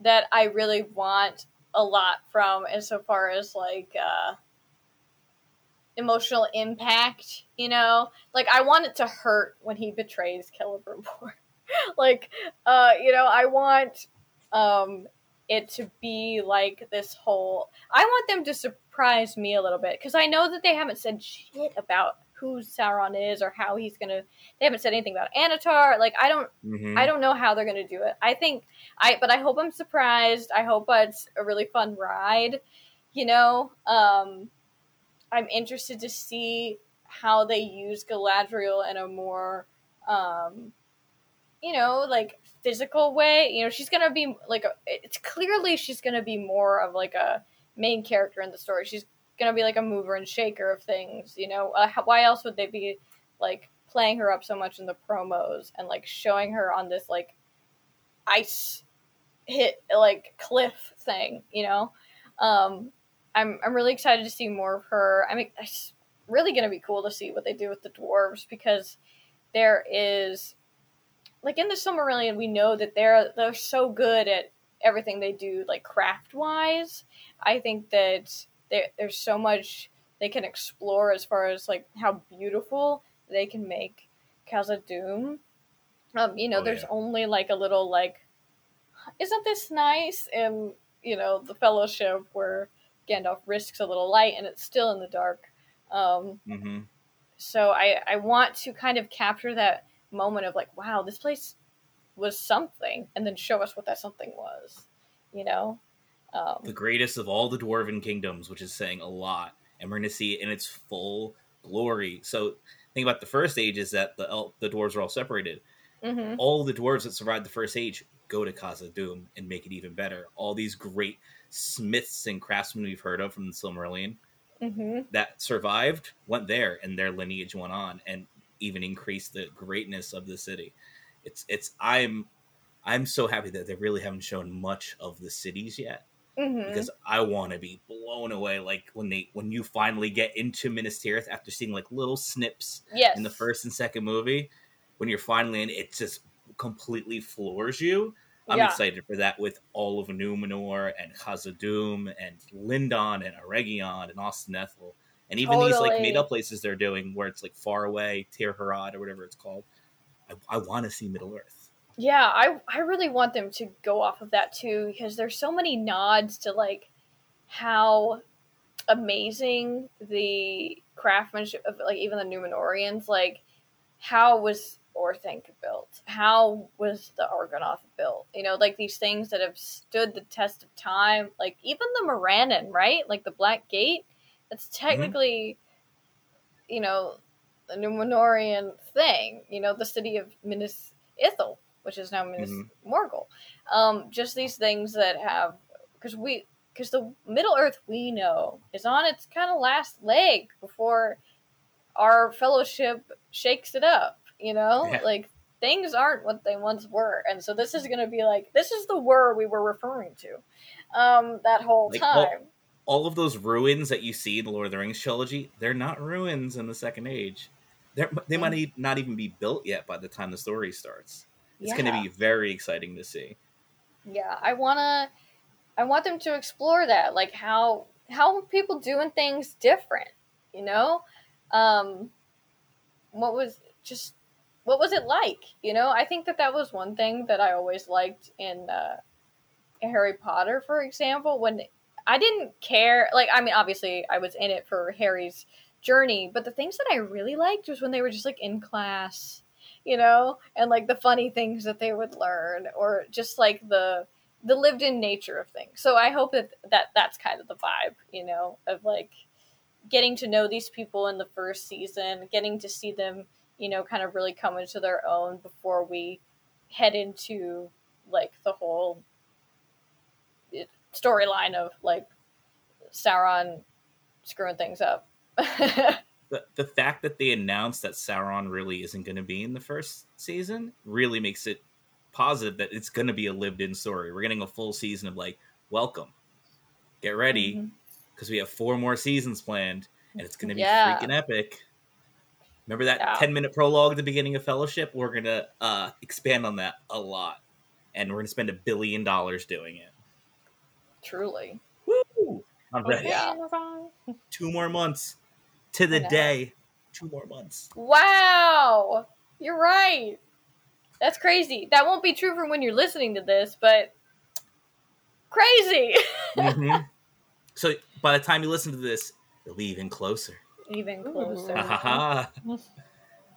that I really want a lot from insofar as like uh emotional impact, you know? Like I want it to hurt when he betrays Celebrimbor. like uh you know, I want um it to be like this whole I want them to surprise me a little bit cuz I know that they haven't said shit about who Sauron is or how he's going to they haven't said anything about Annatar. Like I don't Mhm. I don't know how they're going to do it. I think I but I hope I'm surprised. I hope it's a really fun ride, you know. Um I'm interested to see how they use Galadriel in a more um you know, like physical way. You know, she's to be like a, it's clearly she's to be more of like a main character in the story. She's to be like a mover and shaker of things, you know. Uh, why else would they be like playing her up so much in the promos and like showing her on this like ice hit like cliff thing, you know? Um I'm I'm really excited to see more of her. I mean it's really to be cool to see what they do with the dwarves because there is like in the Silmarillion we know that they're they're so good at everything they do like craft wise. I think that there, there's so much they can explore as far as like how beautiful they can make Khazad-dûm. Um, you know, Oh, there's yeah. only like a little like, isn't this nice? And you know, the Fellowship where Gandalf risks a little light and it's still in the dark. Um, Mhm. so I I want to kind of capture that moment of like, wow, this place was something, and then show us what that something was. You know. Um, the greatest of all the dwarven kingdoms, which is saying a lot, and we're going to see it in its full glory. So, think about the first age is that the el- the dwarves are all separated. mhm. All the dwarves that survived the first age go to Khazad-dûm and make it even better. All these great smiths and craftsmen we've heard of from the Silmarillion hmm that survived went there, and their lineage went on and even increase the greatness of the city. It's it's I'm I'm so happy that they really haven't shown much of the cities yet hmm because I want to be blown away. Like when they when you finally get into Minas Tirith after seeing like little snips Yes. in the first and second movie, when you're finally in, it just completely floors you. I'm Yeah. excited for that with all of Numenor and Khazad-dûm and Lindon and Eregion and Ost-in-Edhil. And even these like Totally. made up places they're doing where it's like far away, Tir Harad or whatever it's called. I, I want to see Middle Earth. Yeah, I I really want them to go off of that too because there's so many nods to like how amazing the craftsmanship of like even the Numenoreans like how was Orthanc built? How was the Argonath built? You know, like these things that have stood the test of time. Like even the Morannon, right? Like the Black Gate. That's technically, you know, the Numenorean thing. You know, the city of Minas Ithil, which is now Minas Mhm. Morgul. Um, just these things that have because we because the Middle Earth we know is on its kind of last leg before our fellowship shakes it up. You know, Yeah. like things aren't what they once were, and so this is going to be like this is the word we were referring to um, that whole Like, well- time. All of those ruins that you see in the Lord of the Rings trilogy, they're not ruins in the Second Age. They're, they might not even be built yet by the time the story starts. It's going to be very exciting to see. yeah i want to i want them to explore that like how how people doing things different you know um what was just what was it like you know i think that that was one thing that i always liked in uh harry potter for example when i didn't care like i mean obviously i was in it for harry's journey but the things that i really liked was when they were just like in class you know and like the funny things that they would learn or just like the the lived in nature of things. So i hope that, that that's kind of the vibe you know of like getting to know these people in the first season getting to see them you know kind of really come into their own before we head into like the whole storyline of like sauron screwing things up The, the fact that they announced that Sauron really isn't going to be in the first season really makes it positive that it's going to be a lived in story. We're getting a full season of like, welcome, get ready, because we have four more seasons planned, and it's going to be Yeah. freaking epic. Remember that Yeah. 10 minute prologue at the beginning of Fellowship? We're going to uh, expand on that a lot. And we're going to spend a billion dollars doing it. Truly Woo! I'm ready. Okay, Yeah. Two more months to the day. Two more months. Wow, you're right. That's crazy. That won't be true for when you're listening to this, but crazy. hmm so by the time you listen to this, it'll be even closer. Even closer.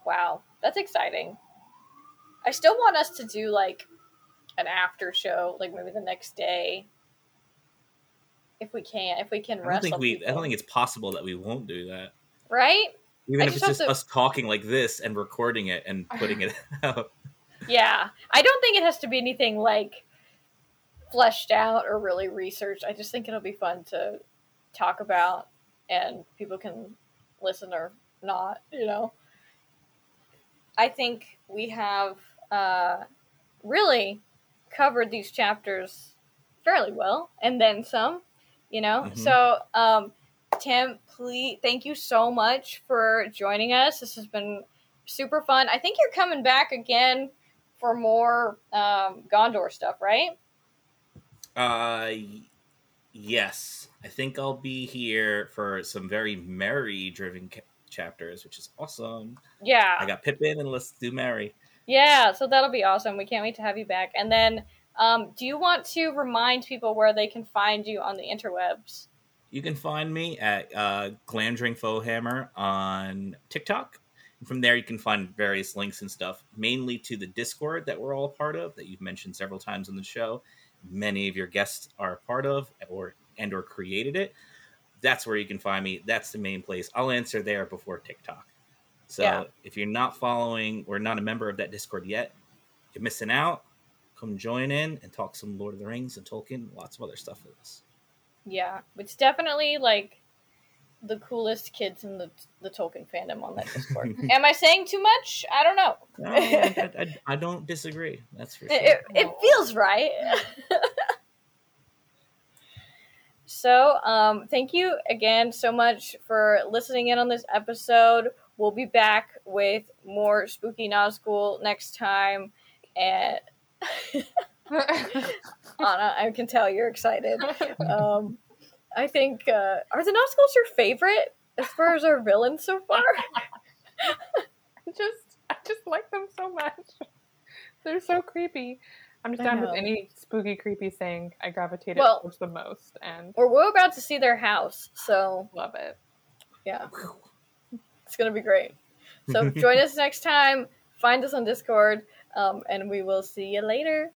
Wow, that's exciting. I still want us to do like an after show, like maybe the next day, if we can. If we can I don't think we. I don't think it's possible that we won't do that. right. Even I if just it's just to- us talking like this and recording it and putting it out. Yeah, I don't think it has to be anything like fleshed out or really researched. I just think it'll be fun to talk about, and people can listen or not. You know, I think we have uh, really covered these chapters fairly well, and then some. You know, Mhm. so um, Tim, please, thank you so much for joining us. This has been super fun. I think you're coming back again for more um, Gondor stuff, right? Uh, yes. I think I'll be here for some very Merry driven ca- chapters, which is awesome. Yeah, I got Pippin and let's do Merry. yeah. So that'll be awesome. We can't wait to have you back. And then, um, do you want to remind people where they can find you on the interwebs? You can find me at uh, Glamdring Foehammer on TikTok. And from there, you can find various links and stuff, mainly to the Discord that we're all a part of, that you've mentioned several times on the show. Many of your guests are a part of, or and or created it. That's where you can find me. That's the main place. I'll answer there before TikTok. So Yeah. if you're not following or not a member of that Discord yet, you're missing out. Come join in and talk some Lord of the Rings and Tolkien, lots of other stuff with us. Yeah, it's definitely like the coolest kids in the the Tolkien fandom on that Discord. Am I saying too much? I don't know. No, I, I, I don't disagree. That's for sure. It, it feels right. so, um, thank you again so much for listening in on this episode. We'll be back with more spooky Nazgul next time. And Ahnna, I can tell you're excited. Um, I think uh, are the Nazguls your favorite as far as our villains so far? I just I just like them so much. They're so creepy. I'm just I down with any spooky, creepy thing. I gravitated Well- towards the most and Or we're about to see their house, so love it. yeah, it's gonna be great. So join us next time. Find us on Discord, um, and we will see you later.